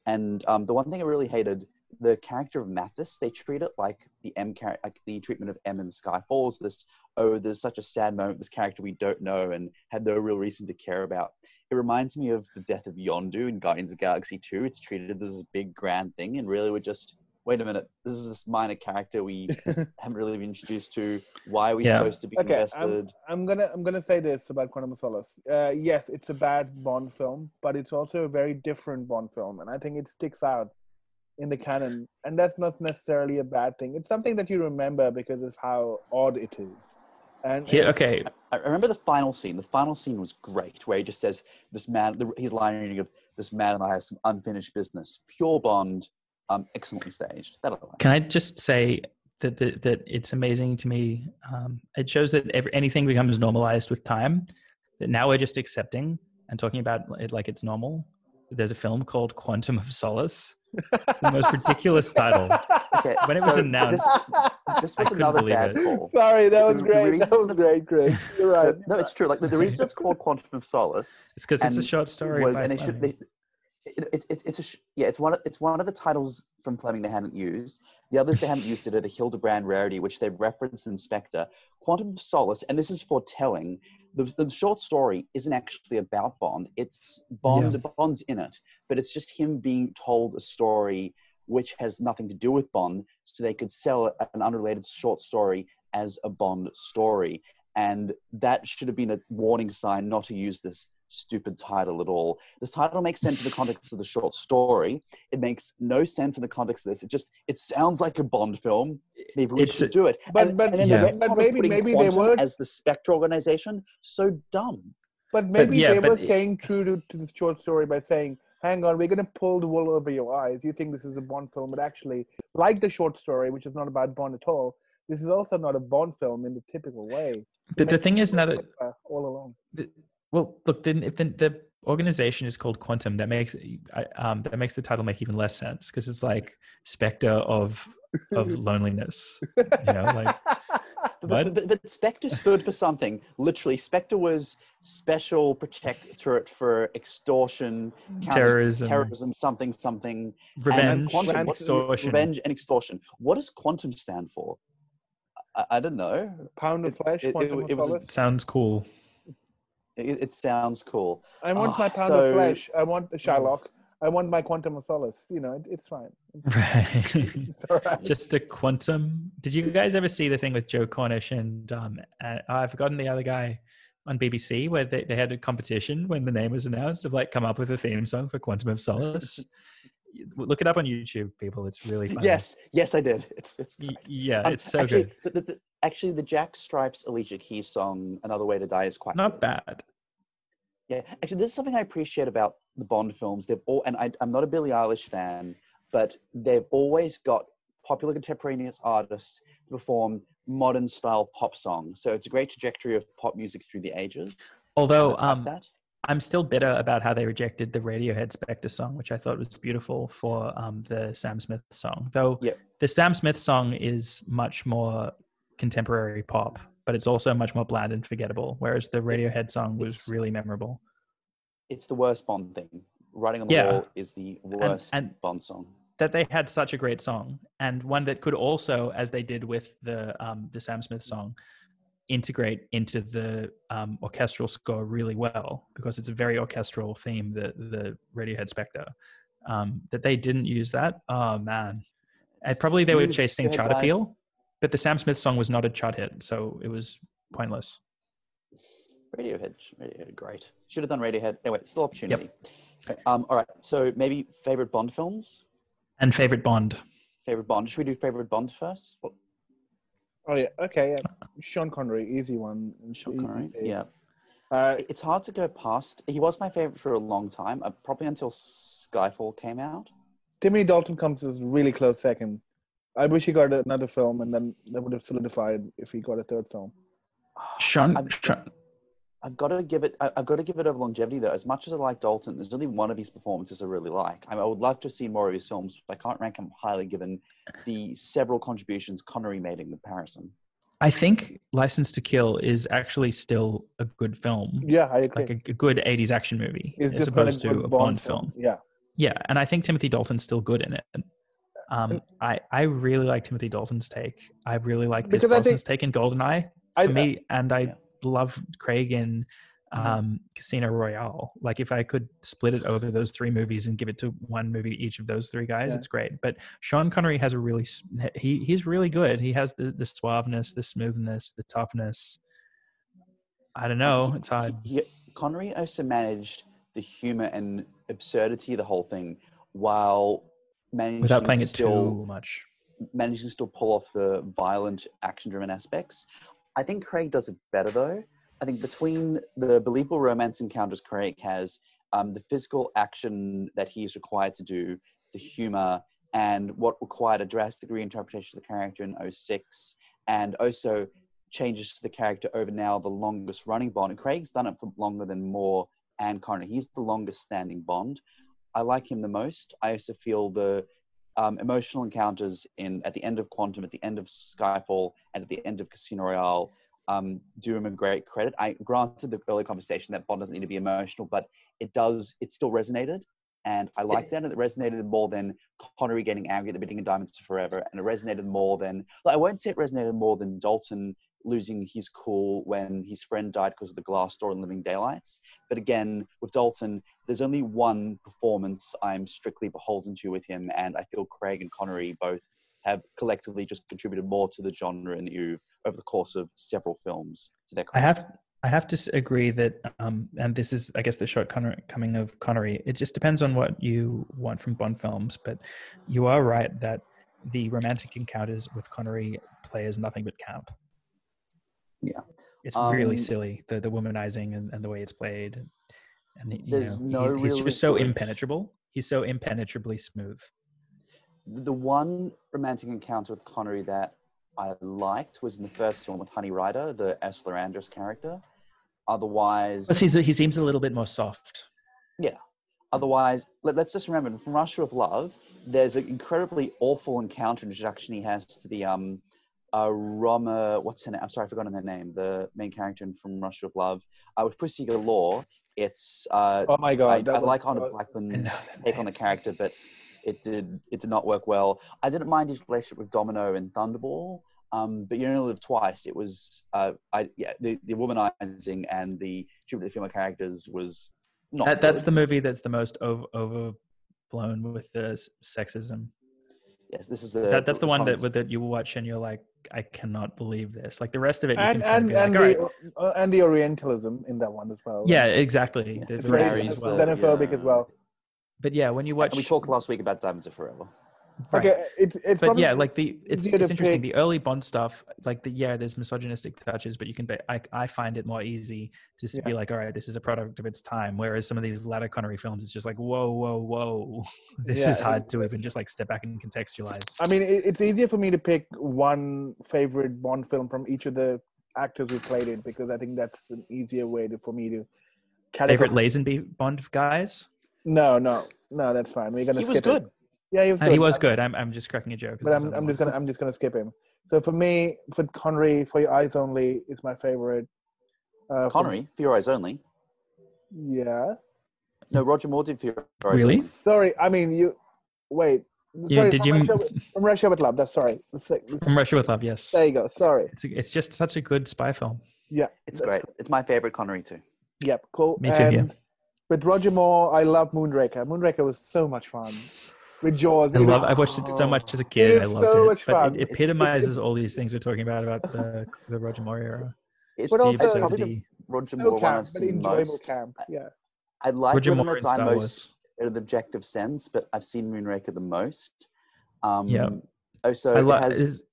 And um, the one thing I really hated, the character of Mathis, they treat it like the M character, like the treatment of M in Skyfall is this. Oh, there's such a sad moment. This character we don't know and had no real reason to care about. It reminds me of the death of Yondu in Guardians of Galaxy 2. It's treated as a big grand thing, and really we're just wait a minute, this is this minor character we haven't really been introduced to. Why are we Yeah. supposed to be Okay, invested? I'm gonna I'm gonna say this about Quantum of Solace. Uh, yes, it's a bad Bond film, but it's also a very different Bond film, and I think it sticks out in the canon. And that's not necessarily a bad thing. It's something that you remember because of how odd it is. And Here, okay, I I remember the final scene. The final scene was great, where he just says, "This man." The, he's line reading of, "This man and I have some unfinished business." Pure Bond, um, excellently staged. That I like. Can I just say that that, that it's amazing to me? Um, it shows that every, anything becomes normalized with time. That now we're just accepting and talking about it like it's normal. There's a film called Quantum of Solace. It's the most ridiculous title. Okay, When it was so announced, this, this I was couldn't another believe bad it. call. Sorry, that was The great. reason That was it's- great, Chris. You're right. So, no, it's true. Like the, the reason it's called Quantum of Solace It's because it's a short story. was, by and it should Fleming. they, it, it's it's it's a sh- yeah it's one of, it's one of the titles from Fleming they haven't used. The others they haven't used it are the Hildebrand Rarity, which they've referenced in Spectre. Quantum of Solace, and this is foretelling. The, the short story isn't actually about Bond. It's Bond. Bond's in it, but it's just him being told a story which has nothing to do with Bond, so they could sell an unrelated short story as a Bond story. And that should have been a warning sign not to use this stupid title at all. This title makes sense in the context of the short story. It makes no sense in the context of this. It just it sounds like a Bond film. Maybe we It's should do it. But- and, but- and then Yeah. the but of maybe- putting maybe they were as the Spectre organization so dumb. But maybe yeah, they but were it- staying true to, to the short story by saying, hang on, we're going to pull the wool over your eyes. You think this is a Bond film, but actually, like the short story, which is not about Bond at all, this is also not a Bond film in the typical way. But the thing is now that all along. the- well, look, then if the, the organization is called Quantum, that makes um, that makes the title make even less sense because it's like Spectre of of loneliness. You know, like But, but, but Spectre stood for something. Literally, Spectre was special protectorate for extortion, Terrorism. terrorism, something, something. revenge, Quantum, what's extortion. revenge and extortion. What does quantum stand for? I, I don't know. Pound of flesh, it- it- Quantum it was- Sounds cool. It, it sounds cool. I want Ah, my pound so- of flesh. I want the Shylock. I want my Quantum of Solace. You know, it, it's fine. Right. It's all right. Just a quantum. Did you guys ever see the thing with Joe Cornish and um, uh, I've forgotten the other guy on BBC where they, they had a competition when the name was announced of like come up with a theme song for Quantum of Solace. Look it up on YouTube, people. It's really funny. Yes, yes, I did. It's it's. Great. Yeah, Um, it's so actually, good. The, the, the, actually, the Jack Stripes Alicia Keys song "Another Way to Die" is quite Not good. bad. Yeah, actually, this is something I appreciate about the Bond films. They've all, and I, I'm not a Billie Eilish fan, but they've always got popular contemporaneous artists to perform modern style pop songs. So it's a great trajectory of pop music through the ages. Although um. I'm still bitter about how they rejected the Radiohead Spectre song, which I thought was beautiful for um, the Sam Smith song. Though Yep. the Sam Smith song is much more contemporary pop, but it's also much more bland and forgettable. Whereas the Radiohead song was It's- really memorable. It's the worst Bond thing. Writing on the Yeah. Wall is the worst and- Bond song. That they had such a great song, and one that could also, as they did with the um, the Sam Smith song, integrate into the um, orchestral score really well because it's a very orchestral theme. The the Radiohead Spectre. Um, that they didn't use that. Oh man, and probably they were chasing chart guys. appeal, but the Sam Smith song was not a chart hit, so it was pointless. Radiohead, Radiohead, great. Should have done Radiohead. Anyway, still opportunity. Okay, Um, all right, so maybe favorite Bond films. And favorite Bond. Favorite Bond. Should we do favorite Bond first? Oh yeah. Okay. Yeah. Sean Connery, easy one. Sean Connery? pick. Yeah. Uh, It's hard to go past. He was my favorite for a long time, uh, probably until Skyfall came out. Timmy Dalton comes as really close second. I wish he got another film, and then that would have solidified if he got a third film. Sean, I'm- Sean I've got to give it. I- I've got to give it over longevity though. As much as I like Dalton, there's only one of his performances I really like. I, mean, I would love to see more of his films, but I can't rank him highly given the several contributions Connery made in comparison. I think License to Kill is actually still a good film, Yeah, I agree. like a, a good '80s action movie, it's as opposed to a Bond film. Yeah, Yeah, and I think Timothy Dalton's still good in it. Um, I I really like Timothy Dalton's take. I really like Pierce Because I think- Brosnan's take in Goldeneye for I- me, and I Yeah. love Craig in Mhm. um, Casino Royale. Like if I could split it over those three movies and give it to one movie each of those three guys, Yeah. it's great. But Sean Connery has a really he he's really good. He has the the suaveness, the smoothness, the toughness. I don't know. He- It's hard. He, he- Connery also managed the humor and absurdity of the whole thing while managing Without playing to it still too much. managing to still pull off the violent, action-driven aspects. I think Craig does it better though. I think between the believable romance encounters Craig has, um, the physical action that he is required to do, the humor, and what required a drastic reinterpretation of the character in 06, and also changes to the character over now the longest running Bond. And Craig's done it for longer than Moore and Connery. He's the longest standing Bond. I like him the most. I also feel the um, emotional encounters in at the end of Quantum, at the end of Skyfall, and at the end of Casino Royale um, do him a great credit. I granted the early conversation that Bond doesn't need to be emotional, but it does. It still resonated, and I liked that. And it resonated more than Connery getting angry at the beginning of Diamonds Forever, and it resonated more than. I won't say it resonated more than Dalton losing his cool when his friend died because of the glass door in Living Daylights. But again, with Dalton, there's only one performance I'm strictly beholden to with him, and I feel Craig and Connery both have collectively just contributed more to the genre and the oeuvre over the course of several films to their I have I have to agree that, um, and this is, I guess, the shortcoming of Connery. It just depends on what you want from Bond films, but you are right that the romantic encounters with Connery play as nothing but camp. Yeah. it's really Um, silly the the womanizing and, and the way it's played, and, you know, no he's, he's just so impenetrable. He's so impenetrably smooth. The one romantic encounter with Connery that I liked was in the first film with Honey Rider, the Ursula Andress character. Otherwise, Plus, he's he seems a little bit more soft. Yeah otherwise, let, us just remember from Russia of Love, there's an incredibly awful encounter introduction he has to the um, uh, Roma. What's her name? I'm sorry, I've forgotten her name. The main character from Rush of Love, uh, with Pussy Galore. It's uh, Oh my I, god, that I was- like Honor I Blackman's know that take on the character, but it did it did not work well. I didn't mind his relationship with Domino and Thunderball, um, but you only live twice. It was uh, I yeah the, the womanizing and the treatment of the female characters was not. That, that's the movie that's the most over, overblown with the sexism. yes. This is the that, that's the one that that you watch and you're like, I cannot believe this. Like the rest of it, you and can and and like, the all right. uh, and the Orientalism in that one as well. yeah, exactly. Yeah, The, it's the rest very Xenophobic as well. xenophobic as well. But yeah, when you watch, And we talked last week about Diamonds Are Forever. Right. Okay, it's it's but yeah, like the it's it's interesting. pick- The early Bond stuff, like the yeah, there's misogynistic touches, but you can. Be, I I find it more easy to just be like, all right, this is a product of its time. Whereas some of these latter Connery films, it's just like, whoa, whoa, whoa, this Yeah, is hard it- to even just like step back and contextualize. I mean, it, it's easier for me to pick one favorite Bond film from each of the actors who played it because I think that's an easier way to, for me to. Favorite categorize- Lazenby Bond guys? No, no, no. That's fine. We're gonna. He was skip good. It. Yeah, he was good. he was good. I'm I'm just cracking a joke. but I'm, I'm just gonna I'm just gonna skip him. So for me, for Connery, for your eyes only is my favorite. Uh, for- Connery, For Your Eyes Only. yeah. No, Roger Moore did For Your Eyes only. Really? Only. Sorry, I mean you. Wait. Yeah, Sorry, did from you Russia, with- from Russia with Love? That's sorry. The sec- the sec- from Russia with Love? Yes, There you go. Sorry. it's a, it's just such a good spy film. Yeah. It's that's great. It's my favorite Connery too. Yep. Cool. Me too, yeah. And With Roger Moore, I love Moonraker. Moonraker was so much fun. With Jaws. I love. was- I watched it so Oh, much as a kid. is I loved so it. much but fun. it It's- it's- epitomizes all these things we're talking about about the the Roger Moore era. It's But The also- it's probably the. Roger So Moore one I've but seen enjoyable most. camp. Yeah. I like Roger Moore at in Die Star most Wars. in an objective sense, but I've seen Moonraker the most. Um, Yeah. Also, I it love. has,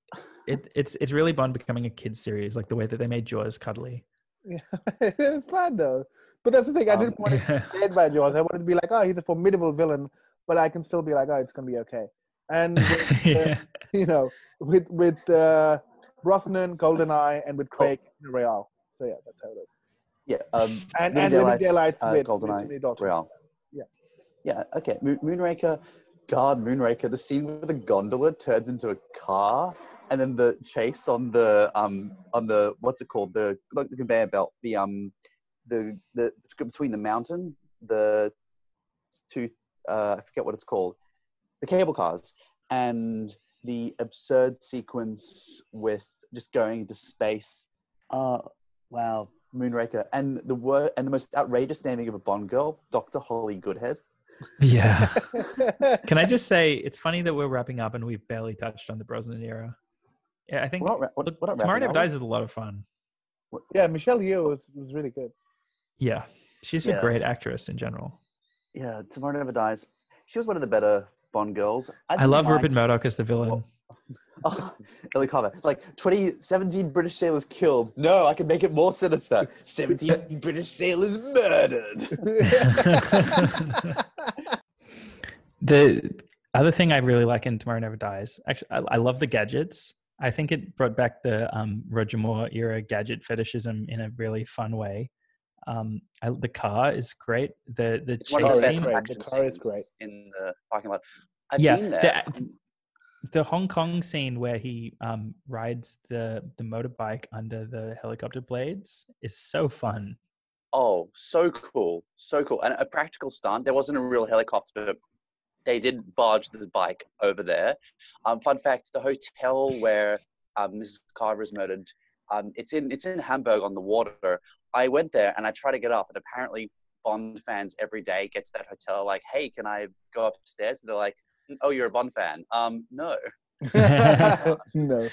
It, it's it's really Bond becoming a kids series, like the way that they made Jaws cuddly. Yeah, it was fun though. But that's the thing. I didn't Um, want to be scared by Jaws. I wanted to be like, oh, he's a formidable villain, but I can still be like, oh, it's gonna be okay. And with, uh, you know, with with uh, Brosnan, Goldeneye, and with Craig Royale. So yeah, that's how it is. Yeah. Um, And Living and Living Daylights, Daylights uh, with, Goldeneye, with Timmy Dalton. Yeah. Yeah. Okay. Moon- Moonraker. God, Moonraker. The scene where the gondola turns into a car, and then the chase on the um on the what's it called the like the conveyor belt the um the the between the mountain the two uh I forget what it's called the cable cars and the absurd sequence with just going into space. Uh wow, Moonraker and the word and the most outrageous naming of a Bond girl, Dr. Holly Goodhead. yeah. Can I just say it's funny that we're wrapping up and we've barely touched on the Brosnan era. Yeah, I think We're not, we're, we're Tomorrow Never. Dies is a lot of fun. yeah, Michelle Yeoh was, was really good. Yeah, she's Yeah. a great actress in general. Yeah, Tomorrow Never Dies. She was one of the better Bond girls. I didn't love like- Rupert Murdoch as the villain. Oh, Ellie Carver. Like 2017 British sailors killed. No, I can make it more sinister. 17 British sailors murdered. the other thing I really like in Tomorrow Never Dies, actually, I, I love the gadgets. I think it brought back the um, Roger Moore era gadget fetishism in a really fun way. Um, I, the car is great. The the It's one of chase the best scene, The car is great. in the parking lot. I've Yeah, been there. the- the Hong Kong scene where he um, rides the the motorbike under the helicopter blades is so fun. Oh, so cool. So cool. And a practical stunt. There wasn't a real helicopter, but they did barge the bike over there. Um, fun fact, the hotel where um, Mrs. Carver is murdered, um, it's in it's in Hamburg on the water. I went there and I tried to get up, and apparently Bond fans every day get to that hotel like, hey, can I go upstairs? And they're like, oh, you're a Bond fan. Um, no. no.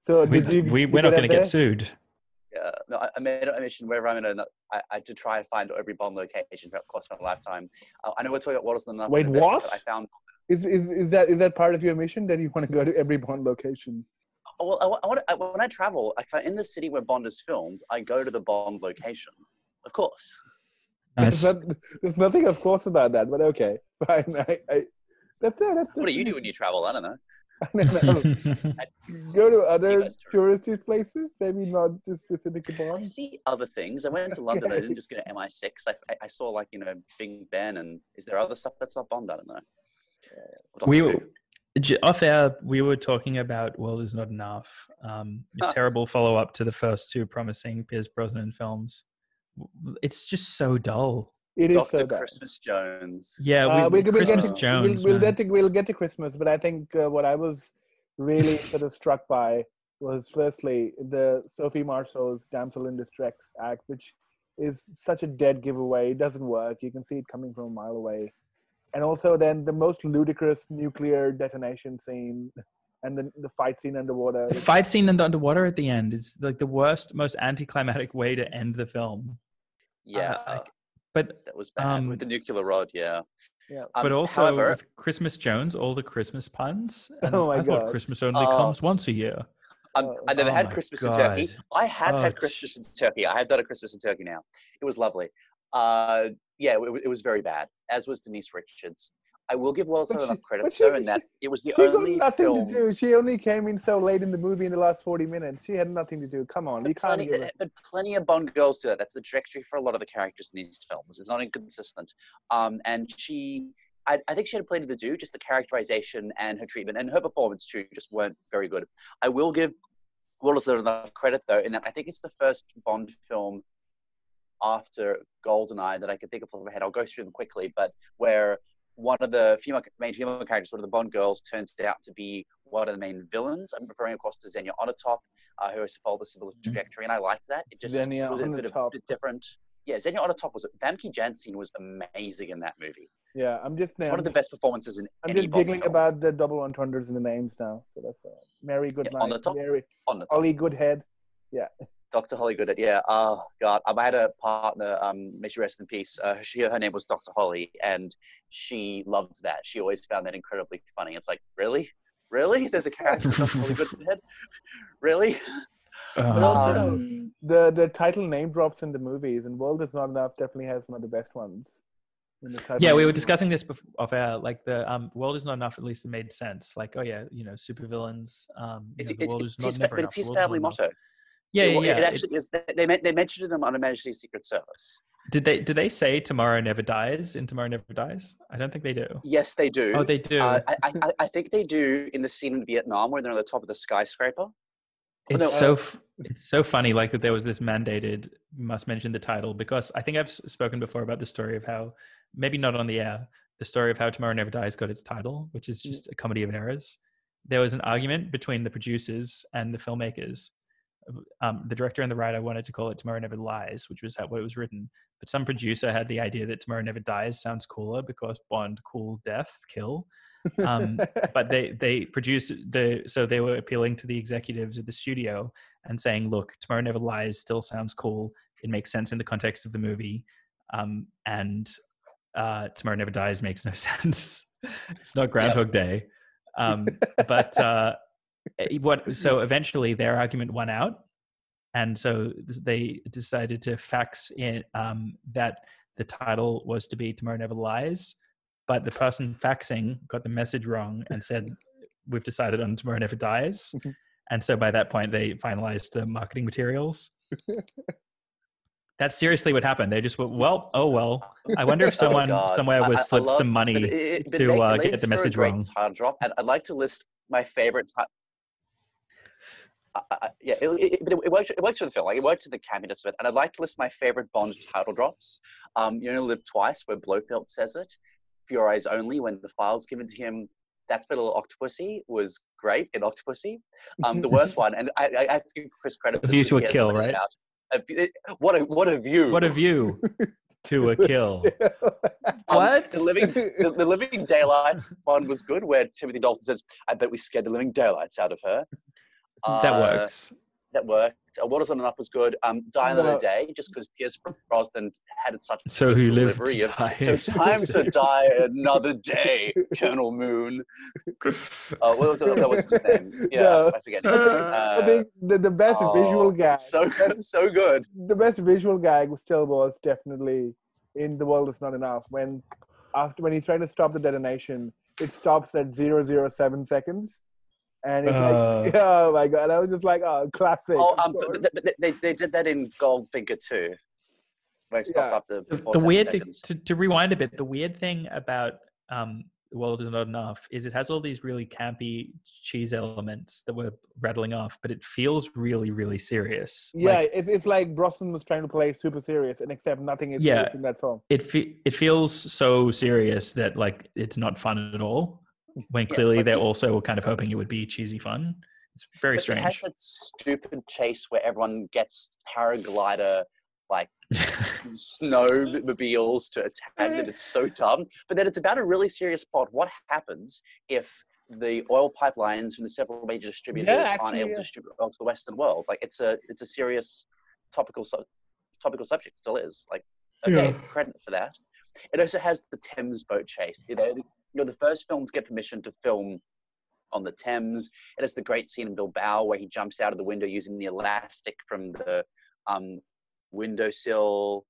So we, did you, we we're not going to get sued. Yeah, no, I, I made a mission wherever I'm in. I, I to try and find every Bond location throughout the course of my lifetime. Uh, I know we're talking about what is the number. Wait, what? I found. Is, is is that is that part of your mission that you want to go to every Bond location? Well, I, I want to, when I travel, if I'm in the city where Bond is filmed, I go to the Bond location. Of course. Nice. There's, not, there's nothing, of course, about that. But okay, fine. I, I that's it. That's What do you do when you travel? I don't know. I don't know. Go to other guys touristy places, maybe not just specific to I Bond. see other things. I went to London. I didn't just go to MI6. I, I- I saw like you know Big Ben, and is there other stuff that's not Bond? I don't know. Or we were- j- off air we were talking about world is not enough um a terrible follow-up to the first two promising pierce brosnan films it's just so dull It is Doctor so bad. Christmas Jones. yeah we, Uh, we- we'll, we'll get to, jones we'll, we'll get to we'll get to Christmas, but I think uh, what I was really sort of struck by was firstly the Sophie Marceau's damsel in distress act, which is such a dead giveaway. It doesn't work. You can see it coming from a mile away, and also then the most ludicrous nuclear detonation scene, and the the fight scene underwater. the fight scene in the underwater at the end is like the worst most anticlimactic way to end the film Yeah, Uh, like, but that was bad um, with the nuclear rod. Yeah. Yeah. Um, but also however, with christmas jones all the christmas puns and Oh my i thought God. christmas only Oh, comes once a year Um, Oh, I never oh had my Christmas in Turkey. I have Oh, had Christmas in Turkey. I have done a Christmas in Turkey now. It was lovely. Uh, yeah, it, it was very bad, as was Denise Richards. I will give But enough credit she- though, in that it was the She got only nothing film. to do. She only came in so late in the movie in the last forty minutes. She had nothing to do. Come on, you But can't. plenty, but plenty of Bond girls do that. That's the trajectory for a lot of the characters in these films. It's not inconsistent. Um, and she, I, I think she had plenty to do. Just the characterization and her treatment and her performance too just weren't very good. I will give Wallace enough credit though, in that I think it's the first Bond film after Goldeneye that I can think of off the of my head. I'll go through them quickly, but where one of the female main female characters, one of the Bond girls, turns out to be one of the main villains. I'm referring, of course, to Xenia Onatopp, uh, who has followed a similar trajectory, and I liked that. It just Xenia was a bit, Onatopp. a bit different. Yeah, Xenia Onatopp was Famke Janssen was amazing in that movie. Yeah, I'm just. It's one of the best performances in I'm just giggling film. about the double entendres in the names now. So that's uh, Mary Goodnight, on the top? Mary on the top. Holly Goodhead. Dr. Holly Goodhead. Yeah. Oh God, um, I had a partner. Um, may she rest in peace. Uh, she her name was Dr. Holly, and she loved that. She always found that incredibly funny. It's like, really, really? There's a character Dr. Holly Goodhead. Really? But also, Um, the the title name drops in the movies, and World is Not Enough definitely has one of the best ones. in the title Yeah, we were discussing this before off air. Like the um, world is not enough. At least it made sense. Like, oh yeah, you know, supervillains. Um, you It's, know, the it's, world it's is not his, never but enough. it's his world family not enough. motto. Yeah, yeah, It, yeah. it actually is. They, they, mentioned it on a Majesty's Secret Service. did they did they say tomorrow never dies in Tomorrow Never Dies? I don't think they do. Yes, they do. Oh, they do. Uh, I, I, I- think they do in the scene in Vietnam where they're on the top of the skyscraper. It's no, so uh, f- it's so funny, like that there was this mandated must mention the title because I think I've spoken before about the story of how maybe not on the air the story of how Tomorrow Never Dies got its title, which is just a comedy of errors. There was an argument between the producers and the filmmakers. Um, the director and the writer wanted to call it Tomorrow Never Lies, which was how what it was written. But some producer had the idea that Tomorrow Never Dies sounds cooler because Bond, cool, death, kill. Um, but they they produced the so they were appealing to the executives of the studio and saying look tomorrow never lies still sounds cool. It makes sense in the context of the movie um, and uh, tomorrow never dies makes no sense. It's not groundhog day. Um, but uh, what so eventually their argument won out and so they decided to fax in um, that the title was to be tomorrow never lies but the person faxing got the message wrong and said we've decided on tomorrow never dies. And so by that point they finalized the marketing materials. That's seriously what happened. They just went well oh well. I wonder if Oh, someone God. somewhere was I- I slipped love- some money it- it- to uh, get the message wrong. Title drop, and I'd like to list my favorite. Ti- I- I- yeah, it, it, but it, it worked. It worked for the film. Like it worked to the campiness of it, and I'd like to list my favorite Bond title drops. Um, you only "Live Twice," where Blofeld says it. "For Your Eyes Only," when the file's given to him. That's a little Octopussy was great in Octopussy. Um, the worst one, and I, I have to give Chris credit. A for View to a Kill, right? out. A v- what a what a view! what a view to a kill Um, what The living the, the living daylights one was good where timothy dalton says i bet we scared the living daylights out of her that Uh, works. that worked. Uh, what was on enough was good. Um die another No. day just because pierce brosnan had such so who lived delivery to of- die so time to die another day colonel moon. Oh what was, that was his name. Yeah No. i forget. I think, Uh, I think the, the best oh, visual gag so good so good. the best visual gag was still was definitely in the world is not enough when after when he's trying to stop the detonation it stops at 007 seconds and it's Uh. like oh my god i was just like oh classic oh um course. but th- th- they, they did that in goldfinger too where they stopped Yeah. after the, the seven weird thing to, to rewind a bit the weird thing about um the world is not enough is it has all these really campy cheese elements that we're rattling off but it feels really really serious yeah Like, it's, it's like brosnan was trying to play super serious and except nothing is Yeah. serious in that film it fe- it feels so serious that like it's not fun at all when Yeah, clearly but they're it- also kind of hoping it would be cheesy fun it's very But It has strange that stupid chase where everyone gets paraglider like snowmobiles to attack it. It's so dumb. But then it's about a really serious plot. What happens if the oil pipelines from the several major distributors aren't able yeah. to distribute oil to the Western world? Like it's a it's a serious topical su- topical subject. Still is. Like okay, Yeah. credit for that. It also has the Thames boat chase. You know, the, you know, the first films get permission to film on the Thames. It has the great scene in Bilbao where he jumps out of the window using the elastic from the um, windowsill.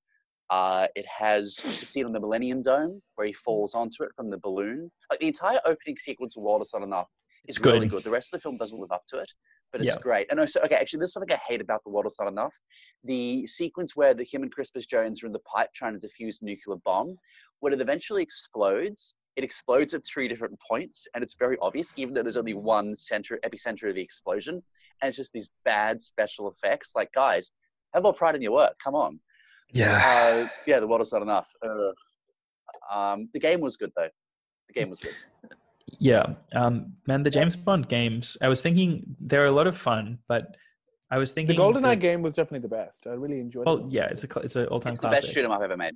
Uh, it has the scene on the Millennium Dome where he falls onto it from the balloon. Like the entire opening sequence of World is Not Enough is It's really good. good. The rest of the film doesn't live up to it, but it's Yeah. great. And also, okay, actually, there's something I hate about The World is Not Enough. The sequence where the him and Christmas Jones are in the pipe trying to defuse a nuclear bomb, when it eventually explodes, it explodes at three different points, and it's very obvious, even though there's only one center epicenter of the explosion, and it's just these bad special effects. Like, guys, have more pride in your work. Come on. yeah Uh, yeah, the world is not enough. Ugh. Um, the game was good though. The game was good. Yeah, um, man, the James Bond games. I was thinking they're a lot of fun, but I was thinking the thinking goldeneye that- game was definitely the best i really enjoyed Well, it yeah, it's a cl- it's an all time It's the classic. best shoot 'em up I've ever made.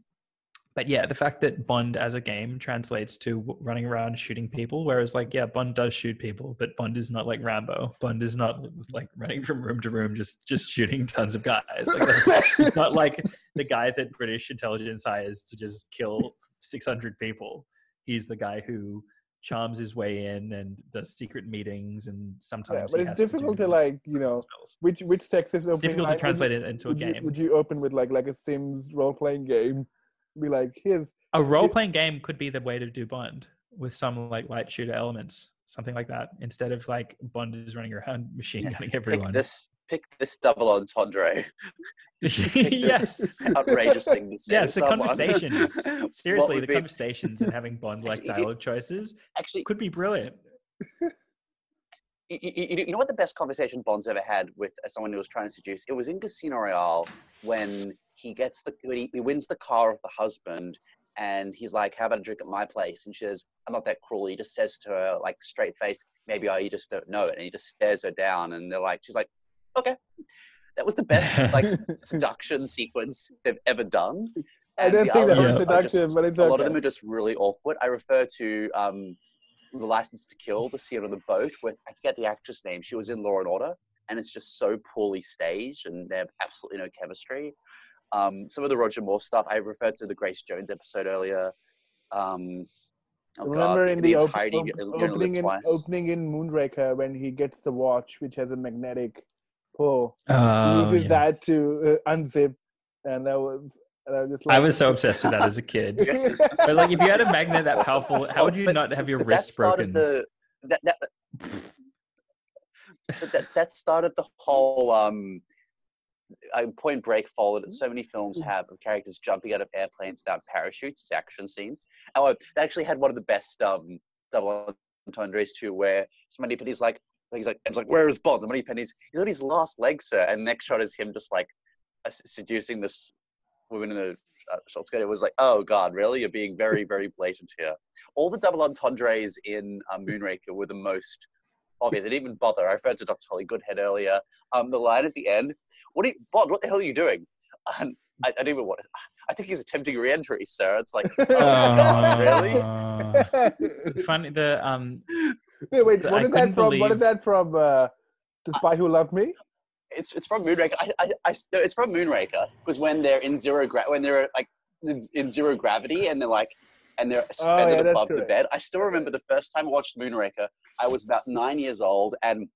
But yeah, the fact that Bond as a game translates to running around shooting people, whereas like yeah, Bond does shoot people, but Bond is not like Rambo. Bond is not like running from room to room just just shooting tons of guys. Like that's not like the guy that British intelligence hires to just kill 600 people. He's the guy who charms his way in and does secret meetings and sometimes. Yeah, but it's difficult do to like you know which which sexist It's difficult to would translate you, it into a would you, game. would you open with like like a Sims role playing game? Be like, here's A role playing game could be the way to do Bond with some like light shooter elements, something like that. Instead of like Bond is running around machine Yeah, gunning Pick everyone. this. Pick this double entendre. Yes. outrageous thing to say. Yes, to the someone. conversations. Seriously, the be- conversations and having Bond like dialogue choices actually could be brilliant. you, you, you know what the best conversation Bond's ever had with someone who was trying to seduce? It was in Casino Royale when he gets the he, he wins the car of the husband, and he's like, "How about a drink at my place?" And she says, "I'm not that cruel." He just says to her, like straight face, "Maybe I you just don't know it," and he just stares her down, and they're like, "She's like, okay." That was the best like seduction sequence they've ever done. I And don't think that others was are just- seductive, but it's a lot of them are just really awkward. I refer to um, the License to Kill, the scene on the boat with I forget the actress name. She was in Law and Order, and it's just so poorly staged, and they have absolutely no chemistry. Um, some of the Roger Moore stuff, I referred to the Grace Jones episode earlier. Um, oh Remember God, in the, op- entirety, op- you're gonna live opening in opening in Moonraker when he gets the watch which has a magnetic pull, he Oh, uses yeah. that to uh, unzip, and that was. And I was just I was so obsessed with that as a kid. But like, if you had a magnet that powerful, how would you But- not have your wrist that broken? The, that, that, but that, that started the whole um, uh, Point Break followed it. So many films have of characters jumping out of airplanes without parachutes, action scenes. Oh, they actually had one of the best um, double entendres too, where somebody but he's like, he's like, it's like, where is Bond? And when he pennies, he's on his last leg, sir. And next shot is him just like uh, seducing this woman in the uh, short skirt. It was like, oh god, really? You're being very, very blatant here. All the double entendres in um, Moonraker were the most obvious. I didn't even bother. I referred to Dr. Holly Goodhead earlier. Um, the line at the end, "What, are you, Bond? What the hell are you doing?" And I, I didn't even want. I think he's attempting re-entry, sir. It's like, oh my god, really? Uh, funny the um Wait, wait, I what is that from? What is that from? Uh, the Spy Who Loved Me. It's it's from Moonraker. I, I, I no, it's from Moonraker because when they're in zero gra- when they're like in, in zero gravity and they're like and they're suspended Oh, yeah, above the bed. I still remember the first time I watched Moonraker. I was about nine years old, and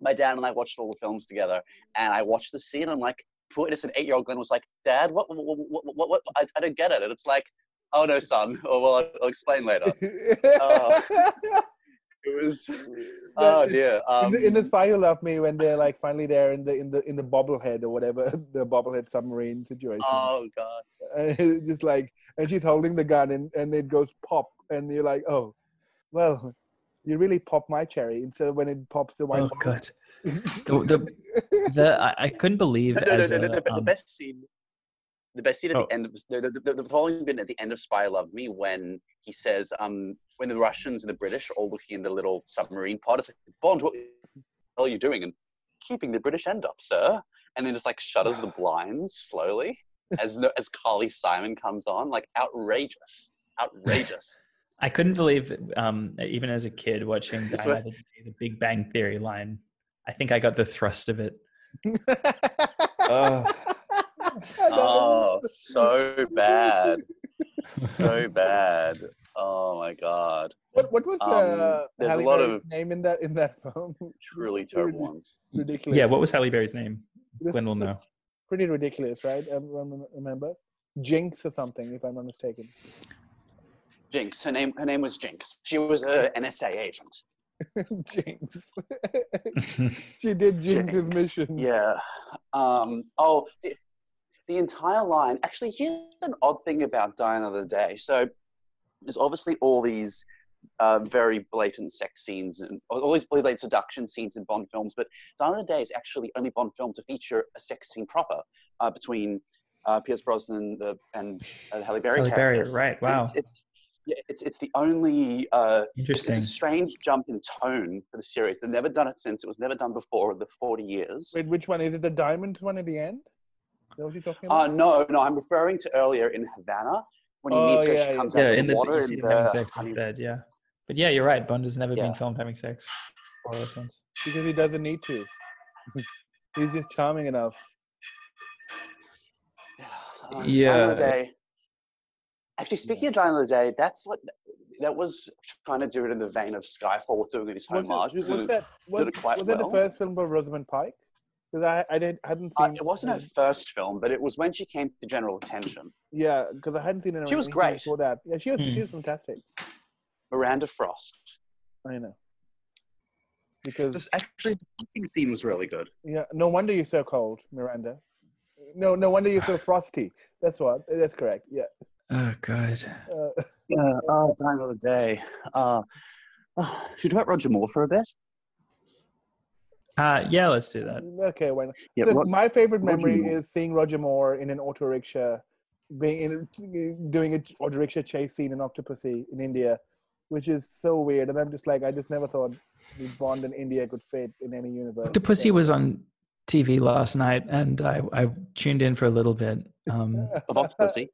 my dad and I watched all the films together. And I watched the scene. And I'm like, poor innocent eight-year-old Glenn was like, "Dad, what, what, what, what, what I, I don't get it." And it's like, "Oh no, son. Oh well, I'll, I'll explain later." Oh. It was, oh dear. Um, in, the, in the Spy Who Loved Me, when they're like finally there in the in the in the bobblehead or whatever, the bobblehead submarine situation. oh god. and it's just like and she's holding the gun and, and it goes pop and you're like oh well you really pop my cherry instead of when it pops the white oh ball. god the the, the I, I couldn't believe No, no, no, as no, a, the, the, the um, best scene. The best scene at Oh. the end of the, the, the, the following bit at the end of Spy Love Me when he says, um, when the Russians and the British are all looking in the little submarine pod, it's like, Bond, what the hell are you doing? And keeping the British end up, sir. And then just like shutters the blinds slowly as no, as Carly Simon comes on, like outrageous, outrageous. I couldn't believe that, um even as a kid watching This Die way. Day, the Big Bang Theory line. I think I got the thrust of it. oh, so bad, so bad. Oh my god, what, what was Um, uh, there's a Halle lot Berry's of- name in that in that film? truly terrible ones. Ridiculous. Yeah, what was Halle Berry's name? It Glenn will know. Pretty ridiculous, right? I rem- remember Jinx or something, if I'm not mistaken. Jinx. Her name. Her name was Jinx. She was a NSA agent. Jinx. she did Jinx's Jinx. mission. Yeah. Um. Oh, the, the entire line. Actually, here's an odd thing about Die Another Day. So there's obviously all these uh, very blatant sex scenes and all these blatant seduction scenes in Bond films, but Die Another Day is actually the only Bond film to feature a sex scene proper uh, between uh, Pierce Brosnan and, and uh, Halle Berry. Halle character. Berry, right? Wow, It's, it's, yeah, it's, it's the only uh, it's interesting. a strange jump in tone for the series. They've never done it since. It was never done before in the 40 years. Wait, which one is it? The diamond one at the end? Is that what you're talking Uh, no, no, I'm referring to earlier in Havana when he Oh, meets her. yeah, She yeah. comes Yeah, out of in the the water you see and them having sex honey- in bed. Yeah, but yeah, you're right. Bond has never Yeah. been filmed having sex. For all sense. because he doesn't need to. He's just charming enough. Uh, Yeah. Another day. Actually, speaking of Die Another Day, that's what that was trying to do it in the vein of Skyfall, doing it his Was, it, was and that was, it quite was that the first film by Rosamund Pike? Because I I did hadn't uh, seen. it wasn't her first film, but it was when she came to general attention. Yeah, because I hadn't seen her. She was great. Before that, yeah, she was Hmm. she was fantastic. Miranda Frost. I know. Because This, actually, the dancing scene was really good. yeah, no wonder you're so cold, Miranda. No, no wonder you're so frosty. That's what. That's correct. Yeah. Oh god. Uh, Yeah, oh, Die Another Day. Uh, oh, should we talk about Roger Moore for a bit? Uh, yeah, let's do that. okay, why not? Yeah, so Ro- my favorite Roger memory Moore. is seeing Roger Moore in an auto rickshaw, being in, doing a auto rickshaw chase scene in Octopussy in India, which is so weird. And I'm just like, I just never thought the Bond in India could fit in any universe. Octopussy was on TV last night, and I, I tuned in for a little bit. Um, of Octopussy.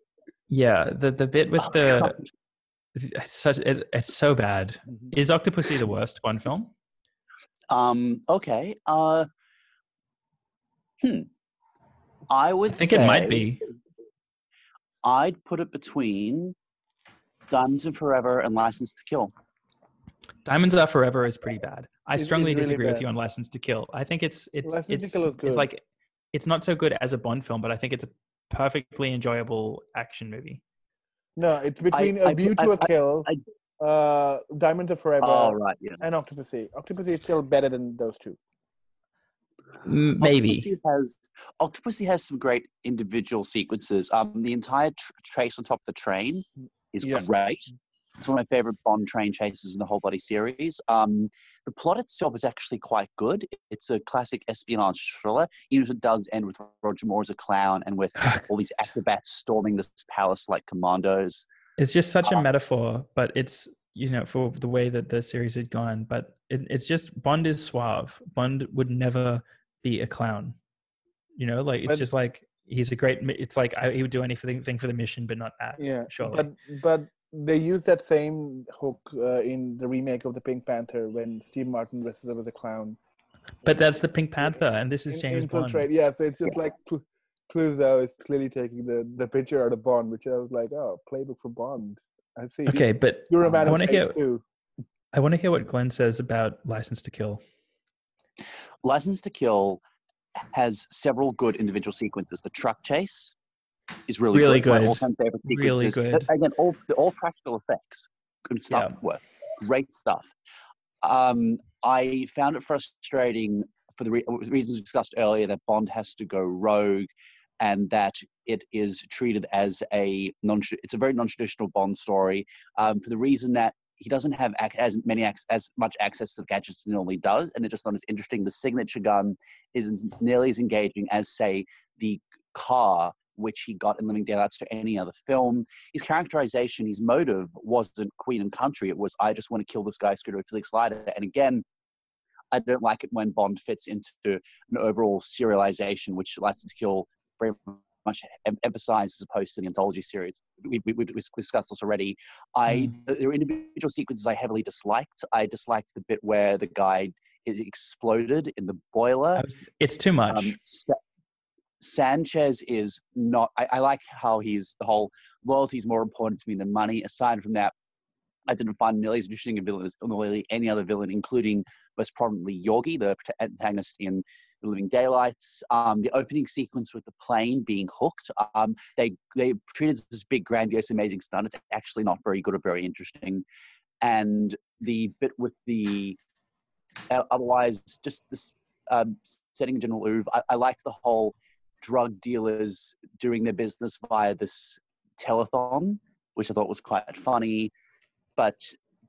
yeah, the the bit with Oh, the God. it's such it, it's so bad. Mhm. Is Octopussy the worst Bond film? Um, okay. Uh, hmm. I would I think it might be. I'd put it between Diamonds and Forever and License to Kill. Diamonds Are Forever is pretty bad. I It's- strongly it's really disagree with you on License to Kill. I think it's it's License to it's, Kill is good. it's like it's not so good as a Bond film, but I think it's a perfectly enjoyable action movie. No, it's between I A View put- to I- a Kill, uh, Diamonds Are Forever, Oh, right, yeah. and Octopussy. Octopussy is still better than those two. Maybe. Octopussy has Octopussy has some great individual sequences. Um, the entire tr- chase on top of the train is Yeah. great. It's one of my favorite Bond train chases in the whole bloody series. Um, the plot itself is actually quite good. It's a classic espionage thriller, even if it does end with Roger Moore as a clown and with all these acrobats storming this palace like commandos. It's just such a Uh, metaphor, but it's you know for the way that the series had gone. But it, it's just Bond is suave. Bond would never be a clown. You know, like it's But- just like he's a great. It's like I, he would do anything thing for the mission, but not that. Yeah, surely. but but they use that same hook uh, in the remake of the Pink Panther when Steve Martin dresses up as a clown. But that's the Pink Panther, and this is James infiltrate. Bond. Yeah, so it's just like Cl- Clouseau is clearly taking the the picture out of Bond, which I was like, oh, playbook for Bond. I see. Okay, but you're a man I of wanna hear- too. I want to hear what Glenn says about License to Kill. License to Kill has several good individual sequences. The truck chase is really, Really good. One good. My all-time favorite Really sequences. good. Again, all all practical effects. Good stuff. Yeah. Work. Great stuff. Um, I found it frustrating for the re- reasons discussed earlier that Bond has to go rogue, and that it is treated as a non. It's a very non-traditional Bond story. Um, for the reason that he doesn't have as many as much access to the gadgets as he normally does, and it's just not as interesting. The signature gun isn't nearly as engaging as, say, the car which he got in Living Daylights to any other film. His characterization, his motive wasn't Queen and Country. It was I just want to kill this guy, Scooter Felix Leiter. And again, I don't like it when Bond fits into an overall serialization, which License to Kill very much em- emphasized as opposed to the anthology series. We, we, we discussed this already. I there were individual sequences I heavily disliked. I disliked the bit where the guy is exploded in the boiler. It's too much. Um, Sa- Sanchez is not. I, I like how he's the whole loyalty is more important to me than money. Aside from that, I didn't find nearly as interesting a villain as nearly any other villain, including most prominently Yorgi, the antagonist in The Living Daylights. Um, the opening sequence with the plane being hooked. Um, they they treated it as this big, grandiose, amazing stunt. It's actually not very good or very interesting. And the bit with the uh, otherwise just this um, setting General Uve. I, liked the whole drug dealers doing their business via this telethon, which I thought was quite funny. But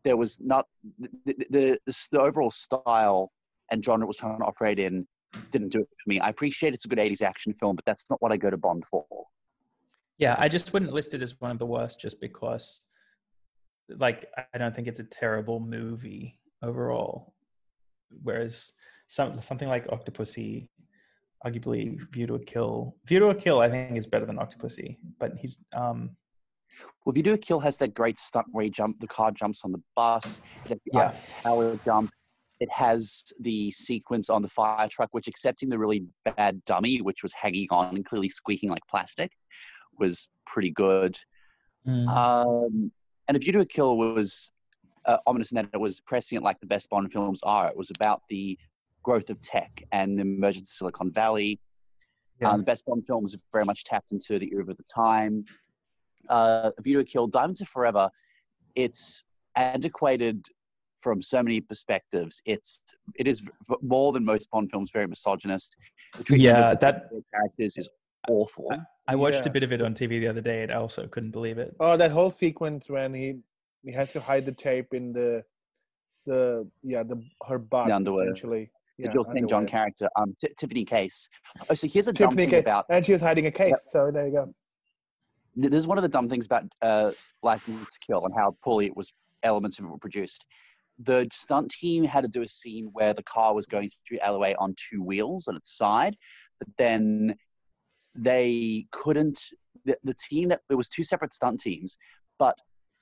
there was not the, the, the, the overall style and genre it was trying to operate in didn't do it for me. I appreciate it's a good 80s action film, but that's not what I go to Bond for. Yeah, I just wouldn't list it as one of the worst just because, like, I don't think it's a terrible movie overall. Whereas some something like Octopussy, arguably View to a Kill, View to a Kill, I think is better than Octopussy. But he, um, Well, if you do a kill, has that great stunt where he jump, the car jumps on the bus. It has the Yeah. Tower jump. It has the sequence on the fire truck, which, excepting the really bad dummy, which was hanging on and clearly squeaking like plastic, was pretty good. Mm. Um, and A View to a Kill was uh, ominous in that it was pressing it like the best Bond films are. It was about the growth of tech and the emergence of Silicon Valley. Yeah. Uh, the best Bond films have very much tapped into the era of the time. Uh, A View to a Kill, Diamonds Are Forever, it's antiquated from so many perspectives. It's it is more than most Bond films, very misogynist. Yeah, that- characters is awful. I watched Yeah. a bit of it on TV the other day, and I also couldn't believe it. Oh, that whole sequence when he he has to hide the tape in the the yeah the her butt The underwear. essentially. the Yeah, Jill St. John character, um, T- Tiffany Case. Oh, so here's a dumb thing Case, about and she was hiding a case. So there you go. th- this is one of the dumb things about uh, License to Kill and how poorly it was elements of it were produced. The stunt team had to do a scene where the car was going through alleyway on two wheels on its side, but then they couldn't. The, the team that it was two separate stunt teams, but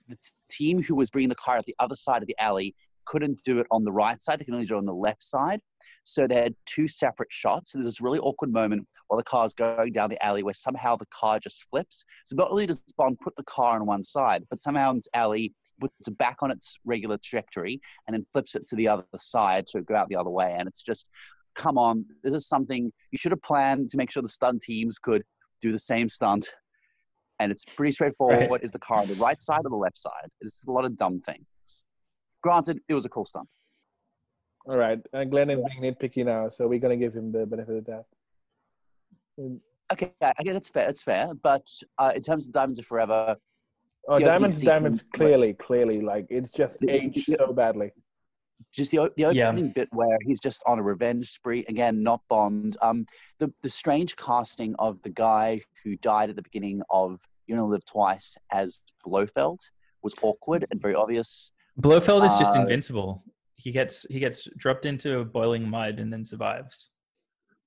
the t- team who was bringing the car at the other side of the alley couldn't do it on the right side. They could only do it on the left side. So they had two separate shots. So there's this really awkward moment while the car's going down the alley where somehow the car just flips. So not only does Bond put the car on one side, but somehow in this alley puts it back on its regular trajectory and then flips it to the other side to go out the other way. And it's just, come on, this is something you should have planned to make sure the stunt teams could do the same stunt. And it's pretty straightforward. Right. Is the car on the right side or the left side? It's a lot of dumb things. Granted, it was a cool stunt. All right, and Glenn is being nitpicky now, so we're gonna give him the benefit of the doubt. Okay, I I guess it's fair. It's fair. But uh, in terms of Diamonds Are Forever, Oh, The opening diamonds, diamonds, sequence, clearly, clearly, like it's just The- aged the- so badly. just the, o- the Yeah. bit where he's just on a revenge spree again not bond um the the strange casting of the guy who died at the beginning of you know live twice as blofeld was awkward and very obvious Blofeld is just Uh, invincible. He gets he gets dropped into boiling mud and then survives.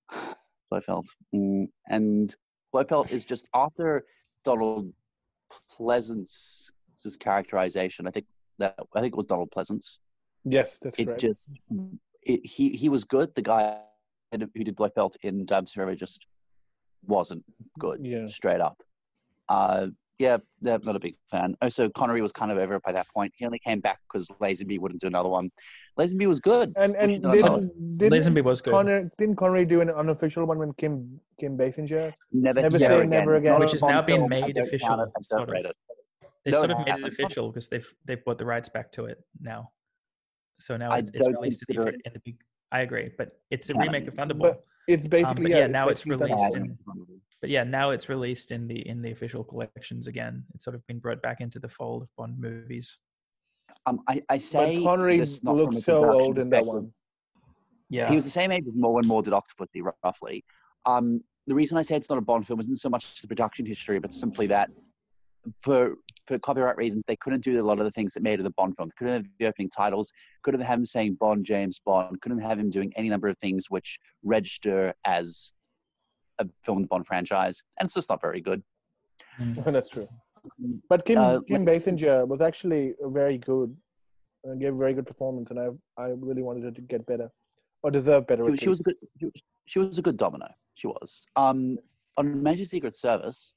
blofeld mm, and blofeld is just after donald pleasence's characterization i think that i think it was donald pleasence Yes, that's it correct. just it, he he was good. The guy who did Blofeld in Dabs Forever just wasn't good, Yeah. straight up. Uh, yeah, not a big fan. Also, Connery was kind of over it by that point. He only came back because Lazenby wouldn't do another one. Lazenby was good. And We and should not didn't, didn't Lazenby was good. Connor didn't Connery do an unofficial one when Kim Kim Basinger? Never, Never say say again. never again. Which a is now being made official, count it. I sort of. They've No, sort of made it official because they've they've bought the rights back to it now. So now it's, it's don't released in the, in the big. I agree, but it's a Canon. remake of Thunderball. But it's Um, basically but yeah, yeah, now it's basically done- released in- but yeah, now it's released in the in the official collections again. It's sort of been brought back into the fold of Bond movies. Um, I, I say But Connery this not from looked so old in that one. Yeah, He was the same age as Moore when Moore did Octopussy, roughly. Um, the reason I say it's not a Bond film isn't so much the production history, but simply that for for copyright reasons, they couldn't do a lot of the things that made it a Bond film. They couldn't have the opening titles, couldn't have him saying Bond, James Bond, couldn't have him doing any number of things which register as a film in the Bond franchise, and it's just not very good. That's true. But Kim Uh, Kim Basinger was actually very good. Uh, gave a very good performance, and I I really wanted her to get better or deserve better. She, was- she was a good. She was a good domino. She was. Um, on Major Secret Service,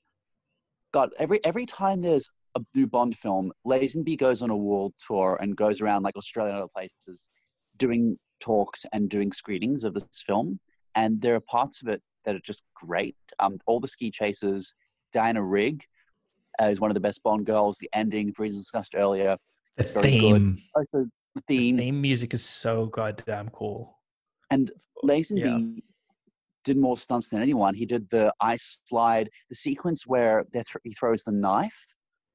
God, every every time there's a new Bond film, Lazenby goes on a world tour and goes around like Australia and other places, doing talks and doing screenings of this film. And there are parts of it that are just great. Um, all the ski chases, Diana Rigg uh, is one of the best Bond girls. The ending, reasons discussed earlier, the very good. theme also the the theme. theme music is so goddamn cool. And Lazenby Yeah. did more stunts than anyone. He did the ice slide, the sequence where th- he throws the knife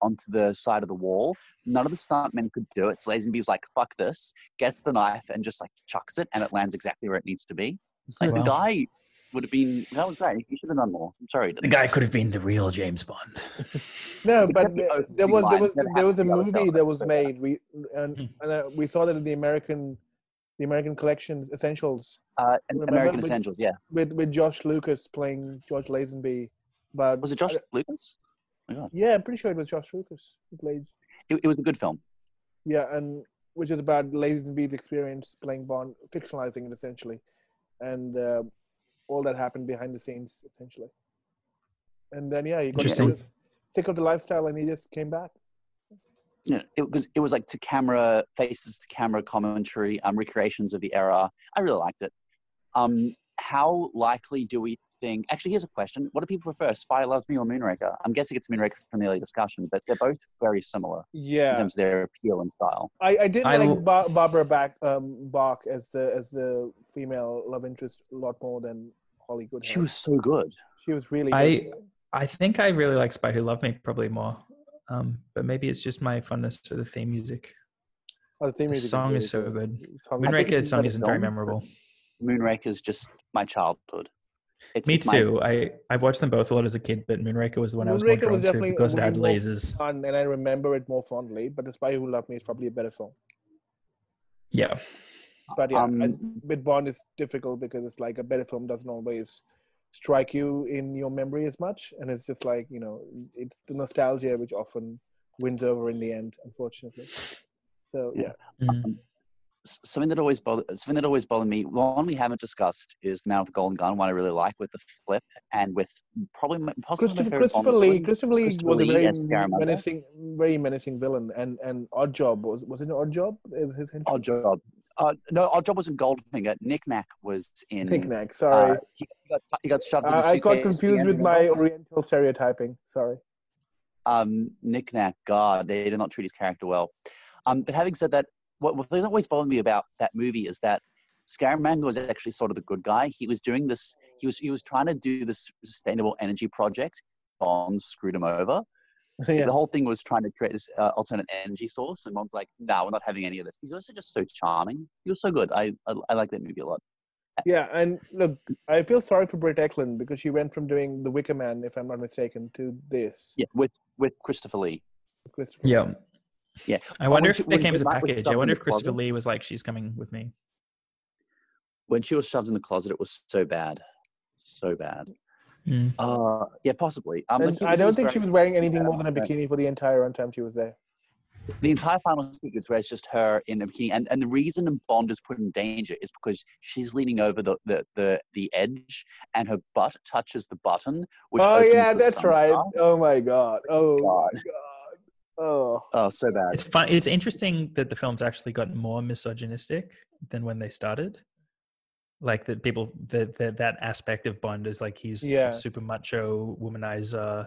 onto the side of the wall. None of the stuntmen could do it. So Lazenby's like, fuck this, gets the knife and just like chucks it and it lands exactly where it needs to be. Like Wow. the guy would have been, that was great. He should have done more. I'm sorry. The guy could have been the real James Bond. No, but the there was there was there was a happened the other movie that was made. We and Hmm. and uh, we saw that in the American the American Collection essentials Uh, and Remember American with- Essentials, yeah. with with Josh Lucas playing George Lazenby. But Was it Josh I- Lucas? Oh God. yeah, I'm pretty sure it was Josh Lucas who played. It, it was a good film. Yeah, and which is about Lazenby's experience playing Bond, fictionalizing it essentially, and uh, all that happened behind the scenes essentially. And then yeah, he got Interesting. to, sick of the lifestyle, and he just came back. Yeah, know, it was it was like to camera faces to camera commentary, um, recreations of the era. I really liked it. Um, how likely do we think? Actually, here's a question: What do people prefer, Spy Loves Me or Moonraker? I'm guessing it's Moonraker from the early discussion, but they're both very similar Yeah, in terms of their appeal and style. I, I did I like l- ba- Barbara Bach, um, Bach as the as the female love interest a lot more than Holly Goodhead. She was so good. she was really. I- good. I think I really like Spy Who Loved Me probably more. Um, but maybe it's just my fondness for the theme music. Oh, the theme The music song really is so good. The song Moonraker song isn't very film, memorable. is just my childhood. It's, Me it's my- too. I I watched them both a lot as a kid, but Moonraker was the one I was more Moonraker drawn was to definitely because it way had lasers. fun, and I remember it more fondly. But The Spy Who Loved Me is probably a better film. Yeah, But yeah, I, Um, with Bond is difficult because it's like a better film doesn't always strike you in your memory as much, and it's just like you know, it's the nostalgia which often wins over in the end, unfortunately. So yeah, Mhm. s- something that always bothered something that always bothered me. One we haven't discussed is the Man with the Golden Gun. One I really like with the flip and with probably possibly Christopher, Christopher Lee. Christopher Lee Christopher was a very menacing, very menacing villain, and and Odd Job was was it an Odd Job? Is his henchman? Odd job. Uh, no, Odd Job wasn't Goldfinger. Nick Nack was in. Knick-knack, uh, Sorry, he, he got, he got shoved in a I, got suitcase at the confused with my? Oriental stereotyping. Sorry. um, Nick Nack. God, they did not treat his character well. Um, but having said that, what, what always bothered me about that movie is that Scaramanga was actually sort of the good guy. He was doing this. He was he was trying to do this sustainable energy project. Bond screwed him over. yeah. The whole thing was trying to create this uh, alternate energy source, and Bond's like, "No, we're not having any of this." He's also just so charming. He was so good. I I, I like that movie a lot. Yeah, and look, I feel sorry for Britt Ekland because she went from doing The Wicker Man, if I'm not mistaken, to this. Yeah, with with Christopher Lee. Christopher. yeah, Yeah. I wonder if she- they came as a package. I wonder if Christopher closet- Lee was like, "She's coming with me." When she was shoved in the closet, it was so bad, so bad. Mm. Uh, yeah, possibly. Um, And but he- I don't think she was wearing anything Yeah, more than a okay. bikini for the entire runtime she was there. the entire final sequence where it's just her in a bikini, and, and the reason Bond is put in danger is because she's leaning over the the the, the edge, and her butt touches the button. Which oh yeah, the that's right. sunflower. Oh my god. Oh God. my god. Oh. Oh, so bad. It's fun. It's interesting that the film's actually got more misogynistic than when they started. Like that, people that that that aspect of Bond is like he's Yeah. super macho womanizer.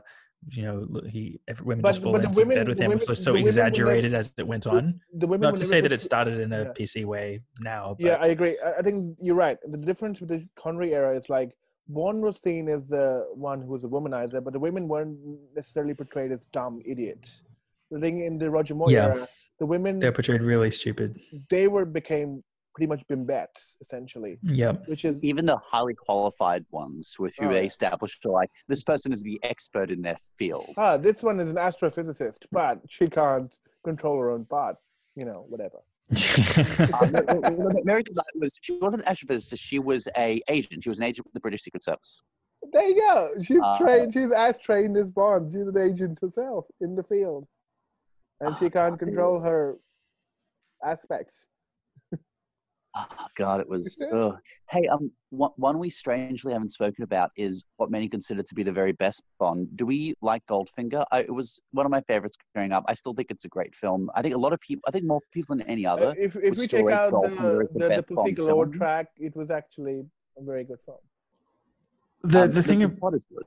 You know, he women But- just fall but into women- bed with him. women- so the so women they- exaggerated as it went on. The women Not to say that it started in a yeah. PC way now. But Yeah, I agree. I I think you're right. The difference with the Connery era is like Bond was seen as the one who was a womanizer, but the women weren't necessarily portrayed as dumb idiots. The thing in the Roger Moore Yeah. era, the women they're portrayed really stupid. they were became pretty much bimbettes essentially, Yeah, which is Even the highly qualified ones with who Oh, they established like this person is the expert in their field. ah, this one is an astrophysicist, but she can't control her own part. You know, whatever. Um, Mary Goodnight was she wasn't an astrophysicist. She was a agent. She was an agent with the British Secret Service. There you go. She's Uh, trained. She's as trained as Bond. She's an agent herself in the field, and she can't control her aspects. Oh, God, it was. ugh. Hey, um, one, one we strangely haven't spoken about is what many consider to be the very best Bond. Do we like Goldfinger? I, it was one of my favorites growing up. I still think it's a great film. I think a lot of people. I think more people than any Uh, other. if if we take story, out Goldfinger the the the, the Pussy Galore track, it was actually a very good film. the Um, the thing of plot is good.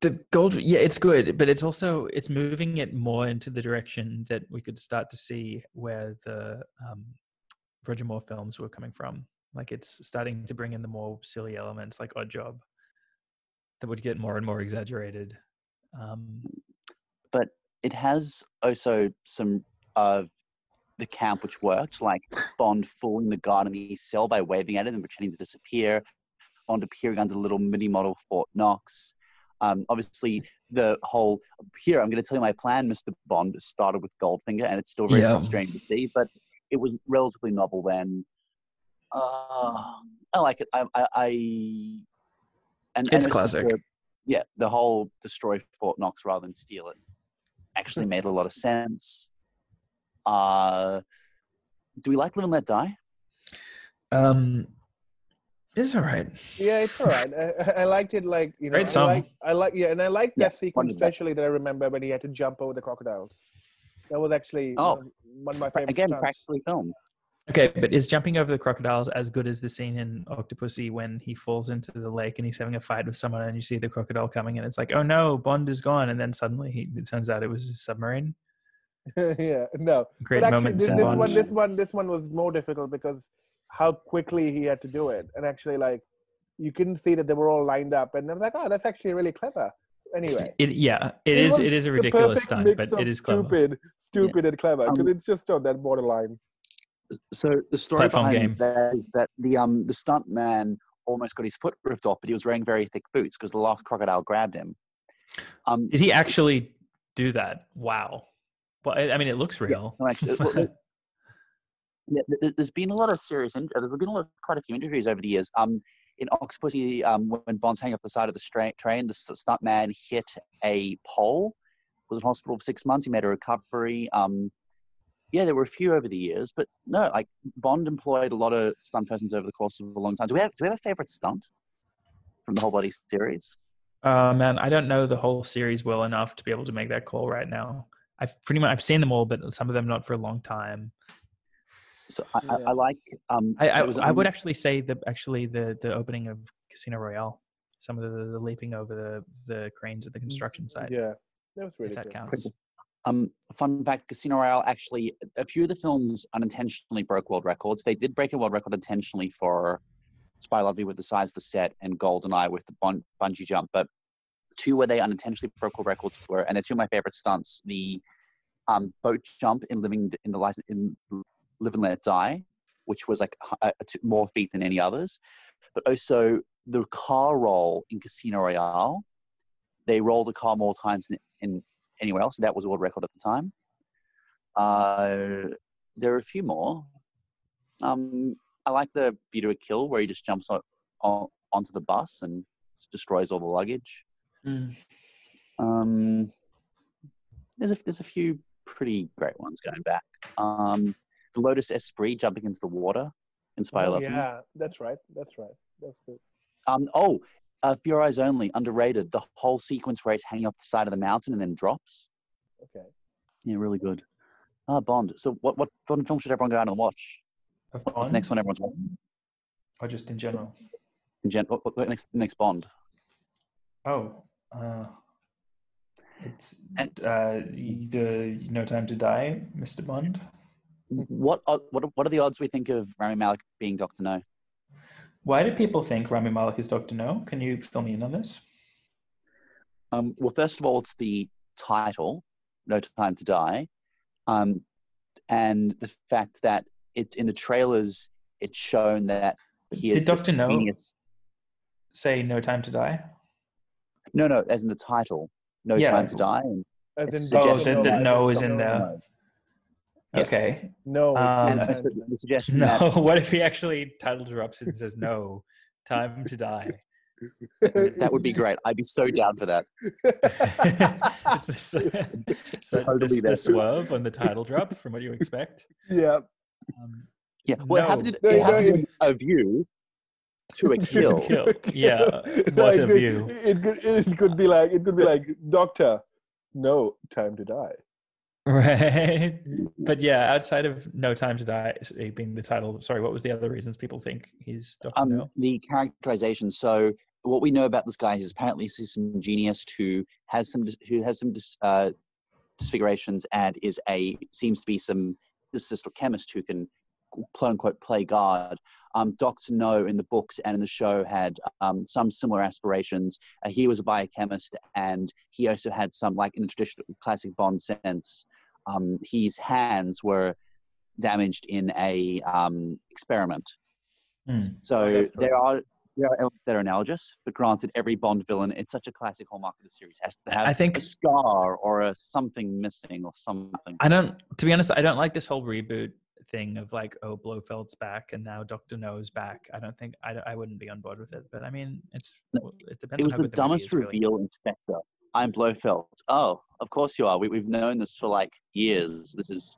The gold yeah it's good but it's also it's moving it more into the direction that we could start to see where the um, roger moore films were coming from like it's starting to bring in the more silly elements like odd job that would get more and more exaggerated um, but it has also some of the camp which worked, like Bond fooling the guard in the cell by waving at it and pretending to disappear, Bond appearing under the little mini model Fort Knox. Um, obviously, the whole here, I'm going to tell you my plan, Mr. Bond, started with Goldfinger, and it's still very Yeah. frustrating to see, but it was relatively novel then. Uh, I like it. I, I, I and, It's and classic. the- yeah, the whole destroy Fort Knox rather than steal it actually Hmm. made a lot of sense. Uh, do we like Live and Let Die? um It's all right. Yeah, it's all right. I, I- I liked it. Like you know, Great I like, I like, yeah, and I like Yeah, that sequence especially that I remember when he had to jump over the crocodiles. That was actually Oh. one, of, one of my favorite. Again, stunts. practically filmed. Okay, but is jumping over the crocodiles as good as the scene in Octopussy when he falls into the lake and he's having a fight with someone and you see the crocodile coming and it's like, oh no, Bond is gone, and then suddenly he, it turns out it was a submarine. yeah, no. Great but actually, moments this, in this Bond. one, this one, this one was more difficult because how quickly he had to do it, and actually, like, you couldn't see that they were all lined up, and I was like, oh, that's actually really clever. Anyway, It, yeah, It it is it is a ridiculous stunt, but of it is clever. stupid, stupid, and clever because Um, it's just on that borderline. So the story Platform behind game. that is that the um the stunt man almost got his foot ripped off, but he was wearing very thick boots because the last crocodile grabbed him. Um, Did he actually do that? Wow. Well, I I mean, it looks real. no, actually, well, there- yeah, th- th- there's been a lot of serious. In- there's been a lot, quite a few interviews over the years. Um, in Octopussy, um, when Bond's hanging off the side of the stra- train, the s- stunt man hit a pole. Was in hospital for six months. He made a recovery. Um, yeah, there were a few over the years, but no, like Bond employed a lot of stunt persons over the course of a long time. Do we have do we have a favorite stunt from the whole body series? Uh, man, I don't know the whole series well enough to be able to make that call right now. I've pretty much I've seen them all, but some of them not for a long time. So I, I, Yeah. I like. Um, I, I, was I would on- actually say the actually the the opening of Casino Royale, some of the, the leaping over the the cranes at the construction site. Yeah, that was really if that good. counts. Um, fun fact: Casino Royale actually, a few of the films unintentionally broke world records. They did break a world record intentionally for Spy Lovely with the size of the set and GoldenEye with the bun- bungee jump, but two where they unintentionally broke world records were, and they're two of my favorite stunts: the um, boat jump in Living in the license in Live and Let Die, which was like uh, more feet than any others, but also the car roll in Casino Royale. They rolled a car more times than in anywhere else. That was a world record at the time. Uh, there are a few more. Um, I like the View to a Kill where he just jumps on, on, onto the bus and destroys all the luggage. Mm. Um, there's a there's a few pretty great ones going back. Um, the Lotus Esprit jumping into the water in Spy Oh, Love Me. yeah, that's right. That's right. That's good. Um, oh, uh, For Your Eyes Only, underrated. The whole sequence where he's hanging off the side of the mountain and then drops. Okay. Yeah, really good. Ah, Bond. So, what what Bond film should everyone go out and watch? Of What's the next one everyone's watching? or just in general? In gen- what, what, what next next Bond? Oh, uh, it's And- uh, the No Time to Die, Mr. Bond. What are, what are, what are the odds we think of Rami Malek being Doctor No? Why do people think Rami Malek is Doctor No? Can you fill me in on this? Um, well, first of all, it's the title, No Time to Die, um, and the fact that it's in the trailers. It's shown that he is Did Dr. No- genius- Say No Time to Die. No, no, as in the title, No Yeah. Time to Die. And, As in Oh, suggestion. the, the I no is in no, there. No. Yeah. Okay. No, Um, no and time also the suggestion No. that what if he actually title drops it and says no? Time to die. that would be great. I'd be so down for that. it's a, s- so Totally this, the swerve on the title drop from what you expect. yeah. Um, Yeah, well, it No. happened, No, it no, happened in a view to a kill. kill. Yeah. Like, What a view. It could, it could be like it could be like Doctor, no time to die. Right. But yeah, outside of No Time to Die being the title, sorry, what was the other reasons people think he's Doctor um, No? the characterization. So what we know about this guy is apparently he's some genius who has some who has some dis, uh, disfigurations and is a seems to be some physicist or chemist who can quote unquote play God. Um, Doctor No in the books and in the show had um, some similar aspirations. Uh, he was a biochemist and he also had some like in the traditional classic Bond sense. Um, his hands were damaged in a um, experiment. Hmm. So Okay, there are there are elements that are analogous, but granted, every Bond villain, it's such a classic hallmark of the series, has to have I think a scar or a something missing or something. I don't. To be honest, I don't like this whole reboot thing of like, oh, Blofeld's back and now Doctor No's back. I don't think I, I wouldn't be on board with it. But I mean, it's No, it depends It was on how the the dumbest really. reveal in Spectre. I'm Blofeld. Oh, of course you are. We, we've known this for like years. This is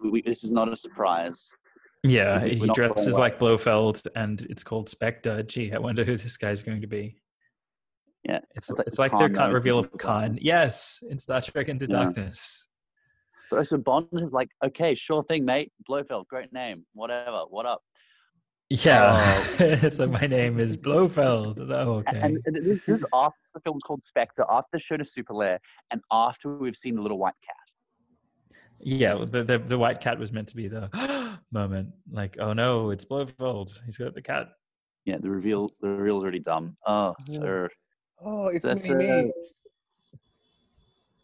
we, we, this is not a surprise. Yeah, We're he dresses going like Blofeld, and it's called Spectre. Gee, I wonder who this guy's going to be. Yeah, it's it's like it's the like their can't reveal of Khan. Yes, in Star Trek Into Yeah. Darkness. But also Bond is like, okay, sure thing, mate. Blofeld, great name. Whatever. What up? Yeah, um, so my name is Blofeld. Oh, okay. And, and this, this is after the film's called Spectre, after the show to Super Lair, and after we've seen the little white cat. Yeah, the, the the white cat was meant to be the moment. Like, oh no, it's Blofeld. He's got the cat. Yeah, the reveal the reveal's already dumb. Oh, Yeah. sir. Oh, it's That's, me, me.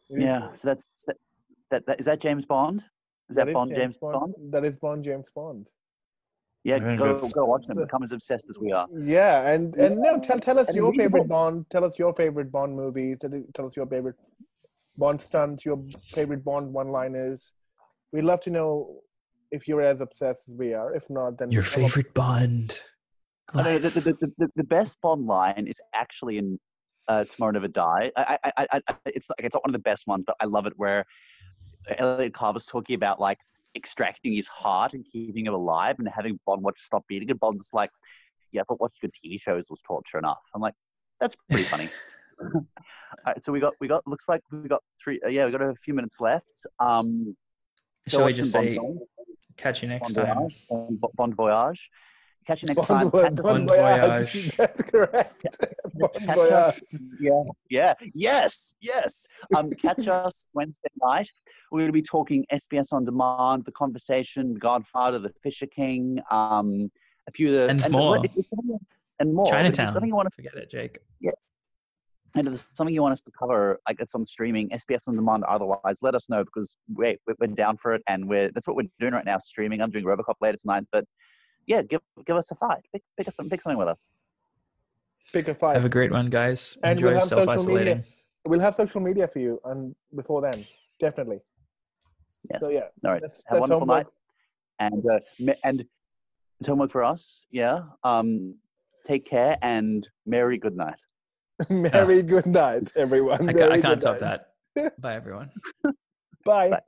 Yeah, so that's that, that, that is that James Bond? Is that, is Bond James Bond? That is Bond James Bond. Yeah, go good. go watch them. Become as obsessed as we are. Yeah, and and no, tell tell us And your read the favorite. Bond. Tell us your favorite Bond movies. Tell, tell us your favorite Bond stunts. Your favorite Bond one-liners. We'd love to know if you're as obsessed as we are. If not, then Your come up- favorite Bond. I know the, the, the, the, the best Bond line is actually in uh, Tomorrow Never Die. I, I, I, I, it's like it's not one of the best ones, but I love it where Elliot Carver's talking about like extracting his heart and keeping him alive and having Bond watch stop beating, and Bond's like, "Yeah, I thought watching good TV shows was torture enough." I'm like, "That's pretty funny." All right, so we got we got looks like we got three. Uh, yeah, we got a few minutes left. Um, Shall we just say Bond catch you next Bon time? Voyage. Bon, Bon Voyage. Catch you next Bond, time. Vo- Catch- Bon Voyage. Voyage. That's correct. Bond catch Voyage. us, yeah, yeah, yes, yes. Um, catch us Wednesday night. We're going to be talking SBS on demand, the conversation, The Godfather, The Fisher King, um, a few of the And uh, more. if there's something- and more. Chinatown. Something you want to, Forget it, Jake. Yeah. And if there's something you want us to cover, like it's on streaming, SBS on demand. Otherwise, let us know because we're we're down for it, and we're that's what we're doing right now, streaming. I'm doing RoboCop later tonight, but yeah, give give us a fight. Pick pick us some, pick something with us. Pick a fight. Have a great one, guys. And we'll Enjoy have social self isolating. media. We'll have social media for you, and before then, definitely. Yes. So yeah, All right. that's, Have a that's wonderful homework. night. and uh, and it's homework for us. Yeah. Um, take care and merry good night. Merry good night, everyone. I, ca- I can't top night. that. Bye, everyone. Bye. Bye.